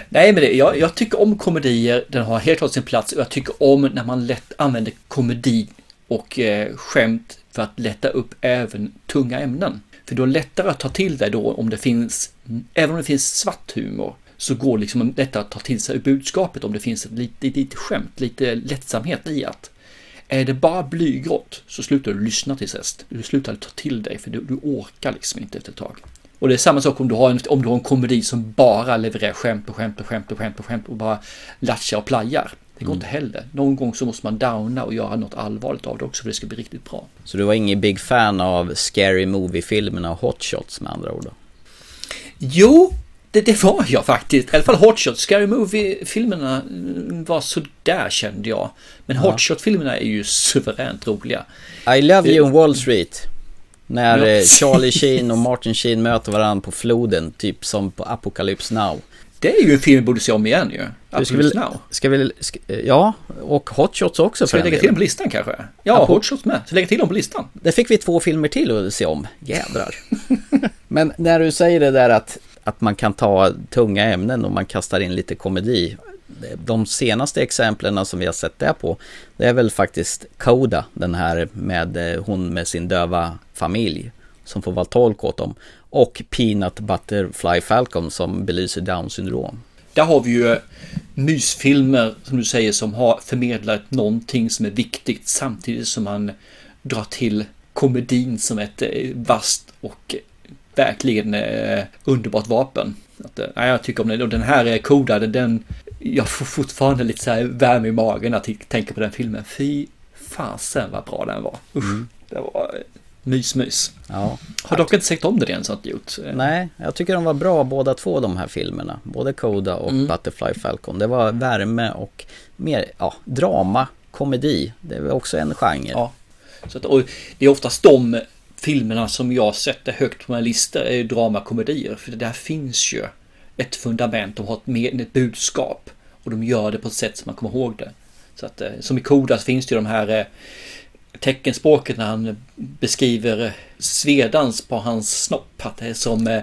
Nej men det, jag, jag tycker om komedier, den har helt klart sin plats och jag tycker om när man lätt använder komedi och eh, skämt för att lätta upp även tunga ämnen. För du har lättare att ta till dig då om det finns, även om det finns svart humor, så går det liksom lättare att ta till sig budskapet om det finns ett lite, lite, lite skämt, lite lättsamhet i att är det bara blygrått så slutar du lyssna till sist. Du slutar ta till dig för du, du orkar liksom inte efter ett tag. Och det är samma sak om du har en, om du har en komedi som bara levererar skämt och skämt och skämt och skämt och skämt och bara latchar och plajar. Det går Mm. inte heller. Någon gång så måste man downa och göra något allvarligt av det också för det ska bli riktigt bra. Så du var ingen big fan av Scary Movie-filmerna och Hot Shots med andra ord då? Jo, det, det var jag faktiskt. I alla fall Hot Shots. Scary Movie-filmerna mm, var sådär kände jag. Men Ja. Hot Shot-filmerna är ju suveränt roliga. I Love You on Wall Street. När Ja, eh. Charlie Sheen och Martin Sheen möter varandra på floden, typ som på Apocalypse Now. Det är ju en film vi borde se om igen ju. Du ska vi, now. ska vi, ska, ja, och Hot Shots också Ska vi lägga till dem på listan kanske? Ja, Apo- Hot Shots med. Så lägga till dem på listan. Där fick vi två filmer till att se om. Jädrar. Men när du säger det där att, att man kan ta tunga ämnen och man kastar in lite komedi. De senaste exemplen som vi har sett det på, det är väl faktiskt Coda, den här med eh, hon med sin döva familj som får vara tolk åt dem. Och Peanut Butterfly Falcon som belyser Down syndrom. Där har vi ju mysfilmer som du säger som har förmedlat någonting som är viktigt samtidigt som man drar till komedin som ett eh, vasst och verkligen eh, underbart vapen. Att, eh, nej, jag tycker om den och den här är kodad, den jag får fortfarande lite så här värme i magen att tänka på den filmen. Fy fasen vad bra den var. Usch, det var eh, mys mys. Ja. Har dock inte sett om det än så att gjort. Nej, jag tycker de var bra båda två de här filmerna. Både Coda och Mm. Butterfly Falcon. Det var värme och mer, ja, drama, komedi. Det var också en genre. Ja. Så att, och det är oftast de filmerna som jag sätter högt på mina listor är dramakomedier. För det där finns ju ett fundament, de har ett, med, ett budskap. Och de gör det på ett sätt som man kommer ihåg det. Så att, eh, som i Koda så finns det ju de här eh, teckenspråket när han beskriver svedans på hans snopp. Att det är som eh,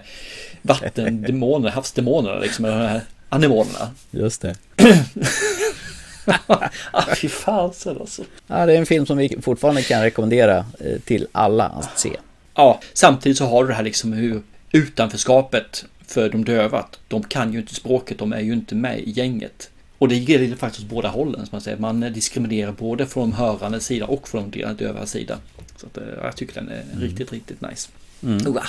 vattendemoner, havsdemonerna liksom. De här anemonerna. Just det. ah, fy fasen alltså. Ja, det är en film som vi fortfarande kan rekommendera eh, till alla att se. Ja, samtidigt så har du det här liksom hur utanförskapet för de döva. De kan ju inte språket, de är ju inte med i gänget. Och det gäller faktiskt åt båda hållen. Som man, säger. man diskriminerar både från de hörande sida och från de döva sida. Så att, eh, jag tycker den är riktigt, riktigt nice. Mm. Oa,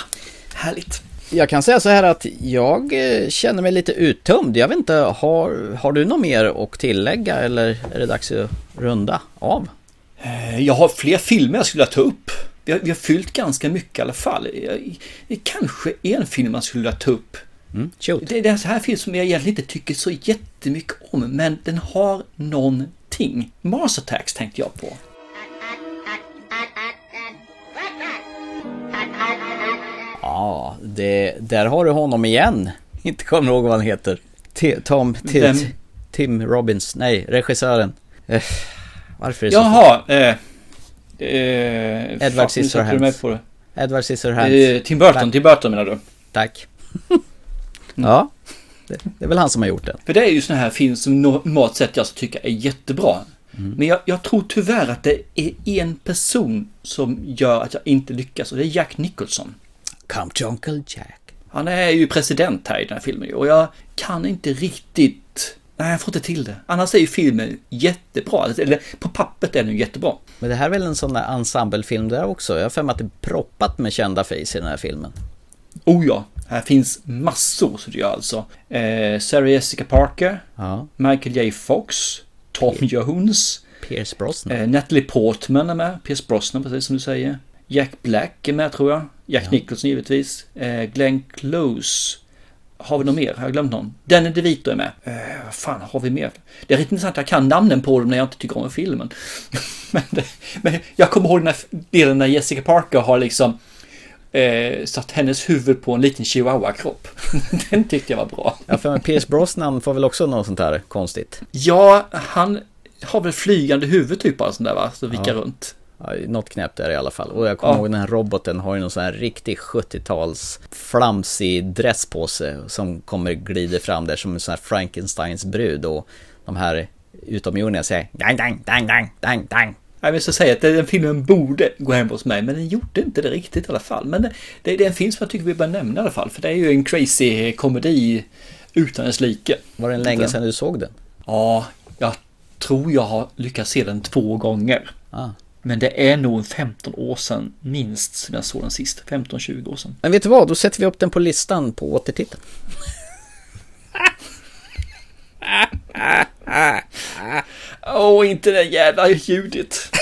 härligt. Jag kan säga så här att jag eh, känner mig lite uttömd. Jag vet inte, har, har du något mer att tillägga eller är det dags att runda av? Eh, Jag har fler filmer jag skulle vilja ta upp. Vi har, vi har fyllt ganska mycket i alla fall. Jag- kanske en film man skulle vilja ta upp. Mm, det, det är sån här film som jag egentligen inte tycker så jättemycket om, men den har någonting. Mars Attacks tänkte jag på. Ja, det, där har du honom igen. Inte kommer ihåg vad han heter. T- Tom, T- Tim Robbins, nej, regissören. Eh, varför är det så Jaha, eh, eh, Edward Scissorhands. Edward Scissorhands. Eh, Tim Burton, Tim Burton menar du? Tack. ja, det, det är väl han som har gjort den. För det är ju sån här film som normalt sett jag tycker är jättebra. Men jag, jag tror tyvärr att det är en person som gör att jag inte lyckas och det är Jack Nicholson. Come to Uncle Jack. Han är ju president här i den här filmen och jag kan inte riktigt... Nej, jag får inte till det. Annars är ju filmen jättebra. Eller på pappret är den jättebra. Men det här är väl en sån där ensemblefilm där också? Jag har för mig att det är proppat med kända face i den här filmen. Oh ja, här finns massor så det gör alltså. Eh, Sarah Jessica Parker, Ja. Michael J. Fox, Tom Jones, Pierce Brosnan. eh, Natalie Portman är med, Pierce Brosnan precis som du säger. Jack Black är med tror jag. Jack Nicholson givetvis. Eh, Glenn Close. Har vi något mer? Har jag glömt någon? Danny DeVito är med. Eh, vad fan har vi mer? Det är riktigt intressant, jag kan namnen på dem när jag inte tycker om filmen. men, det, men jag kommer ihåg den här delen när Jessica Parker har liksom eh, satt hennes huvud på en liten chihuahua-kropp. den tyckte jag var bra. Ja, för mig Pierce Brosnan får väl också något sånt här konstigt. Ja, han har väl flygande huvud typ av sånt där va? Så vickar Ja. runt. Ja, något knäppt är det i alla fall. Och jag kommer Ja. ihåg den här roboten har ju någon sån här riktig 70-tals flamsig dress på sig som kommer glider fram där som en sån här Frankensteins brud och de här utomjordingarna säger dang, dang, dang, dang, dang, dang. Jag vill så säga att den filmen borde gå hem hos mig, men den gjorde inte det riktigt i alla fall. Men det, det, det är en film som jag tycker vi bör nämna i alla fall, för det är ju en crazy komedi utan dess like. Var det länge sedan du såg den? Ja, jag tror jag har lyckats se den två gånger. Ah. Men det är nog en 15 år sedan minst som jag såg den sist. 15-20 år sedan. Men vet du vad, då sätter vi upp den på listan på återtiteln. Åh, oh, inte det jävla ljudet.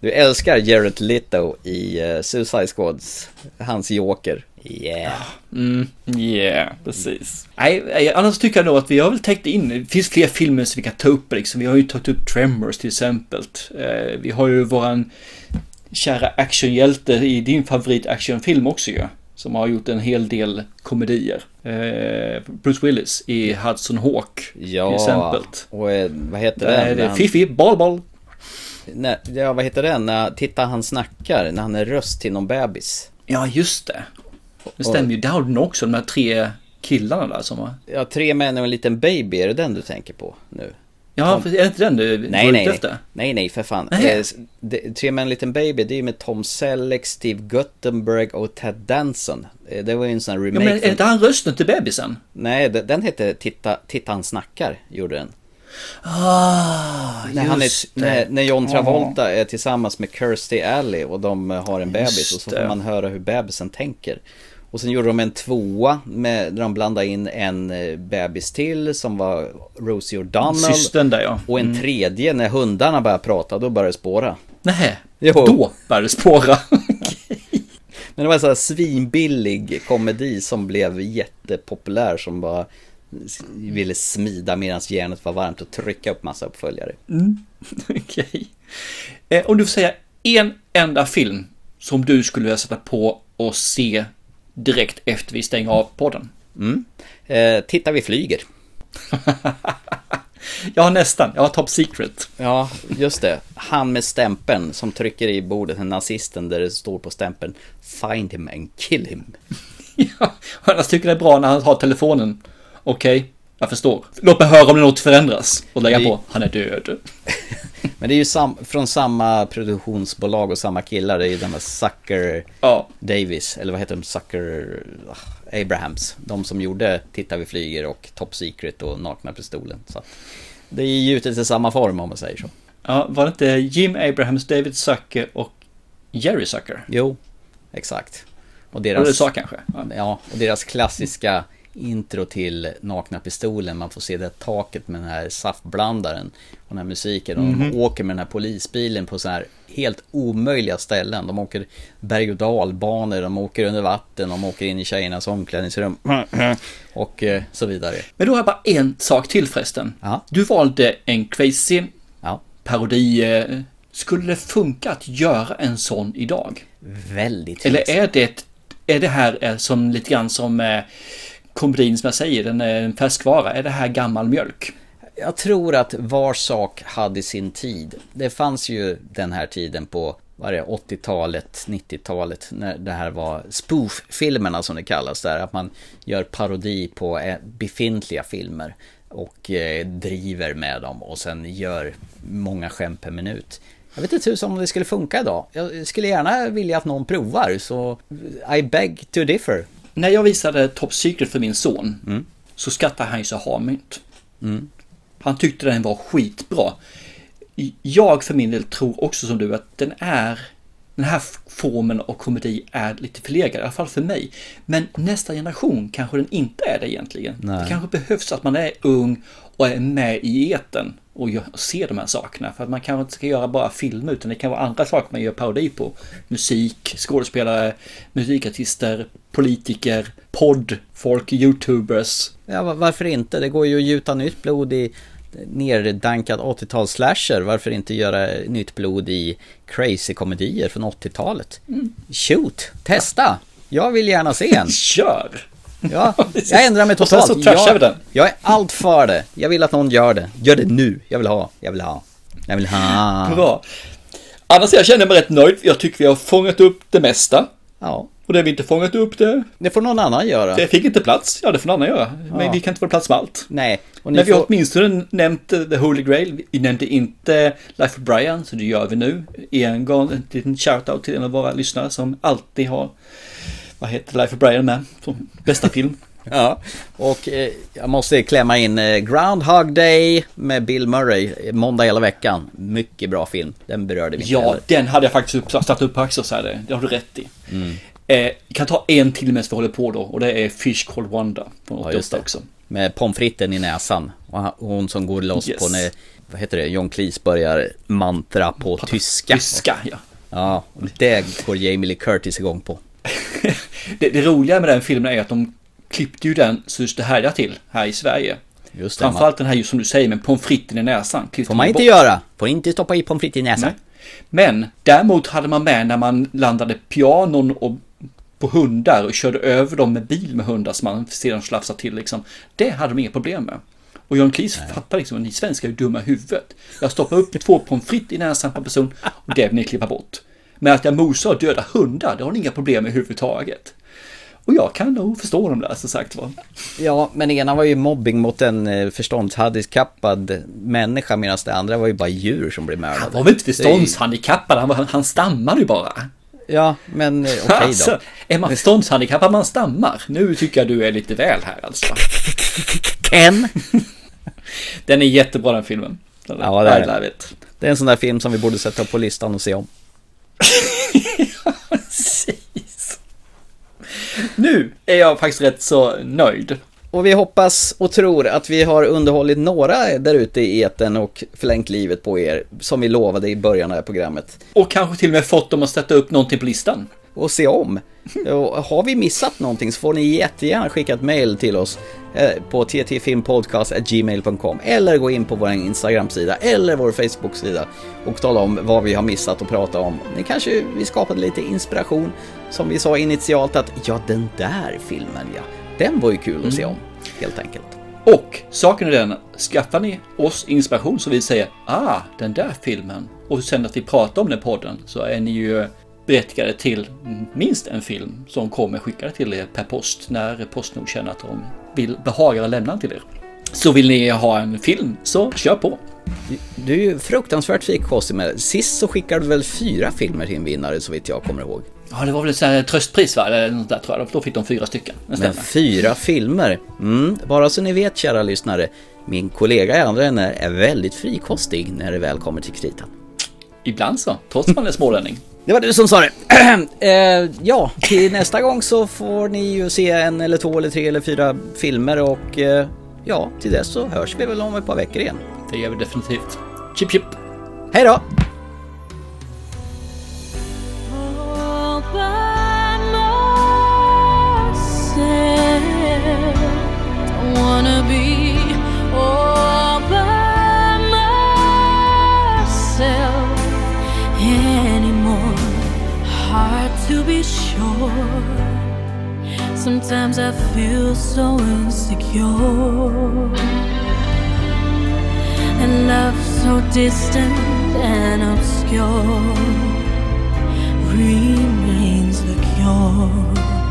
Du älskar Jared Leto i uh, Suicide Squads, hans joker. Yeah. Mm, yeah, precis. Nej, nej, annars tycker jag nog att vi har väl täckt in, det finns fler filmer som vi kan ta upp liksom. Vi har ju tagit upp Tremors till exempel. Eh, vi har ju våran kära actionhjälte i din favorit actionfilm också ju. Som har gjort en hel del komedier. Eh, Bruce Willis i Hudson Hawk Ja, till exempel. och eh, vad heter Där den? är När det Fifi, boll. Nej, ja, vad heter den? När, titta han snackar, när han är röst till någon bebis. Ja, just det. Det stämmer ju. Där har du nog också de här tre killarna där som har... Ja, tre män och en liten baby, är det den du tänker på nu? Ja, Tom- är det inte den du Nej, nej, efter? nej, nej, för fan. Nej. Eh, tre män liten baby, det är ju med Tom Selleck, Steve Guttenberg och Ted Danson. Eh, Det var ju en sån här Ja, remake. men är inte han rösten till bebisen? Nej, den, den hette Titta, Titta han snackar, gjorde den. Ah, När, han är, när, när John Ja. Travolta är tillsammans med Kirstie Alley och de eh, har en bebis Just och så får man höra hur bebisen tänker. Och sen gjorde de en tvåa med, där de blandade in en eh, bebis till som var Rosie O'Donnell. Systern där ja. Och en Mm. tredje när hundarna började prata, då började det spåra. Nej, Jo. då började det spåra. Men det var en sån här svinbillig komedi som blev jättepopulär som bara ville smida medan järnet var varmt och trycka upp massa uppföljare. Mm. Okej. Eh, om du får säga en enda film som du skulle vilja sätta på och se direkt efter vi stänger av podden. Mm. Eh, titta vi flyger. Har nästan, jag har Top Secret. Ja, just det. Han med stämpeln som trycker i bordet, den nazisten där det står på stämpeln Find him and kill him. Ja, jag tycker det är bra när han har telefonen. Okej, jag förstår. Låt mig höra om det något förändras. Och lägga Vi- på, han är död. Men det är ju sam- från samma produktionsbolag och samma killar. Det är ju den där Sucker Ja. Davis, eller vad heter de? Sucker ah, Abrahams. De som gjorde Titta vi flyger och Top Secret och Nakna pistolen. Så det är gjutet i samma form om man säger så. Ja, var det inte Jim Abrahams, David Zucker och Jerry Zucker? Jo, exakt. Och Och deras, det sa kanske. Ja. ja, och deras klassiska intro till Nakna Pistolen. Man får se det taket med den här saftblandaren och den här musiken. Och Mhm. de åker med den här polisbilen på så här helt omöjliga ställen. De åker berg och dalbanor, de åker under vatten, de åker in i tjejernas omklädningsrum och eh, så vidare. Men då har jag bara en sak till förresten. Ja. Du valde en crazy Ja. parodi. eh, Skulle det funka att göra en sån idag? Väldigt Eller är det, är det här eh, som lite grann som eh, komedin som jag säger, den är en färskvara. Är det här gammal mjölk? Jag tror att var sak hade sin tid. Det fanns ju den här tiden på vad är det, 80-talet, 90-talet, när det här var spoof-filmerna som det kallas där, att man gör parodi på eh, befintliga filmer. och eh, driver med dem och sen gör många skämt per minut. Jag vet inte tusan om det skulle funka idag. Jag skulle gärna vilja att någon provar, så eh, I beg to differ. När jag visade Top Secret för min son så skrattade han ju så harmynt. Mm. Han tyckte den var skitbra. Jag för min del tror också som du att den är den här formen av komedi är lite förlegad, i alla fall för mig. Men nästa generation kanske den inte är det egentligen. Nej. Det kanske behövs att man är ung och är med i eten och ser de här sakerna. För att man kanske inte ska göra bara film utan det kan vara andra saker man gör parodi på. Musik, skådespelare, musikartister, politiker, podd, folk, youtubers. Ja, va- varför inte? Det går ju att gjuta nytt blod i nerdankad 80-tals slasher. Varför inte göra nytt blod i crazy-komedier från 80-talet? Mm. Shoot! Testa! Jag vill gärna se en. Kör! Ja, jag ändrar mig Och sen totalt. så trashar vi jag, den. jag är allt för det. Jag vill att någon gör det. Gör det nu. Jag vill ha. Jag vill ha. Jag vill ha. Bra. Annars jag känner mig rätt nöjd. Jag tycker vi har fångat upp det mesta. Ja. Och det vi inte fångat upp det, Det får någon annan göra. det fick inte plats. Ja, det får någon annan göra. Men Ja. vi kan inte få plats med allt. Nej. Men vi har får... åtminstone nämnt eh, The Holy Grail. Vi nämnde inte Life of Brian, så det gör vi nu. En gång en liten shout-out till en av våra lyssnare som alltid har, vad heter Life of Brian med, som bästa film. Ja, och eh, jag måste klämma in eh, Groundhog Day med Bill Murray, eh, måndag hela veckan. Mycket bra film, den berörde vi Ja, heller. den hade jag faktiskt upp, satt upp på Axel så här, det, har du rätt i. Mm. Eh, kan ta en till medan vi håller på då och det är Fish Called Wanda från Ja, 88 just det. också. Med pommes fritesen i näsan. Och hon som går loss Yes. på när, vad heter det, John Cleese börjar mantra på tyska. Tyska, ja. Ja, det går Jamie Lee Curtis igång på. Det, det roliga med den filmen är att de klippte ju den så just det härliga till här i Sverige. Just det, Framförallt den här just som du säger med pommes fritesen i näsan. Får man inte bort. göra. Får inte stoppa i pommes frites i näsan. Nej. Men däremot hade man med när man landade pianon och på hundar och körde över dem med bil med hundar som man sedan slafsade till liksom. Det hade de inga problem med. Och John Cleese fattar liksom att ni svenskar är ju dumma i huvudet. Jag stoppar upp två pommes frites i näsan på en person och det vill ni klippa bort. Men att jag mosar och dödar hundar, det har ni inga problem med överhuvudtaget. Och jag kan nog förstå dem där som sagt var. Ja, men ena var ju mobbing mot en eh, förståndshandikappad människa medan det andra var ju bara djur som blev mördade. Han var väl inte förståndshandikappad, han, var, han stammade ju bara. Ja, men eh, okej Alltså, då. är man förståndshandikappad man stammar? Nu tycker jag du är lite väl här alltså. Ken? Den är jättebra den filmen. Den Ja, det är. Det är en sån där film som vi borde sätta på listan och se om. Precis. Nu är jag faktiskt rätt så nöjd. Och vi hoppas och tror att vi har underhållit några där ute i eten och förlängt livet på er, som vi lovade i början av det här programmet. Och kanske till och med fått dem att sätta upp någonting på listan. Och se om. Och har vi missat någonting så får ni jättegärna skicka ett mail till oss eh, på ttfilmpodcast.gmail.com eller gå in på vår Instagram-sida eller vår Facebook-sida och tala om vad vi har missat och prata om. Ni kanske vi skapade lite inspiration som vi sa initialt att ja, den där filmen ja, den var ju kul att se om, helt enkelt. Och saken är den, skaffar ni oss inspiration så vi säger ah, den där filmen och sen att vi pratar om den podden så är ni ju berättigade till minst en film som kommer skickade till er per post när Postnord känner att de vill behaga lämna den till er. Så vill ni ha en film så kör på. Du är ju fruktansvärt frikostig med det. Sist så skickade du väl fyra filmer till en vinnare så vitt jag kommer ihåg. Ja, det var väl ett tröstpris va? Eller något där tror jag. Då fick de fyra stycken. Men fyra filmer. Mm, bara så ni vet kära lyssnare. Min kollega i andra änden är väldigt frikostig när det väl kommer till kritan. Ibland så, trots att man är smålänning. Det var du som sa det. eh, ja, till nästa gång så får ni ju se en eller två eller tre eller fyra filmer och eh, ja, till dess så hörs vi väl om ett par veckor igen. Det gör vi definitivt. Chip chip! Hej då! Myself. Don't wanna be all by myself anymore. Hard to be sure. Sometimes I feel so insecure. And love so distant and obscure remains the cure.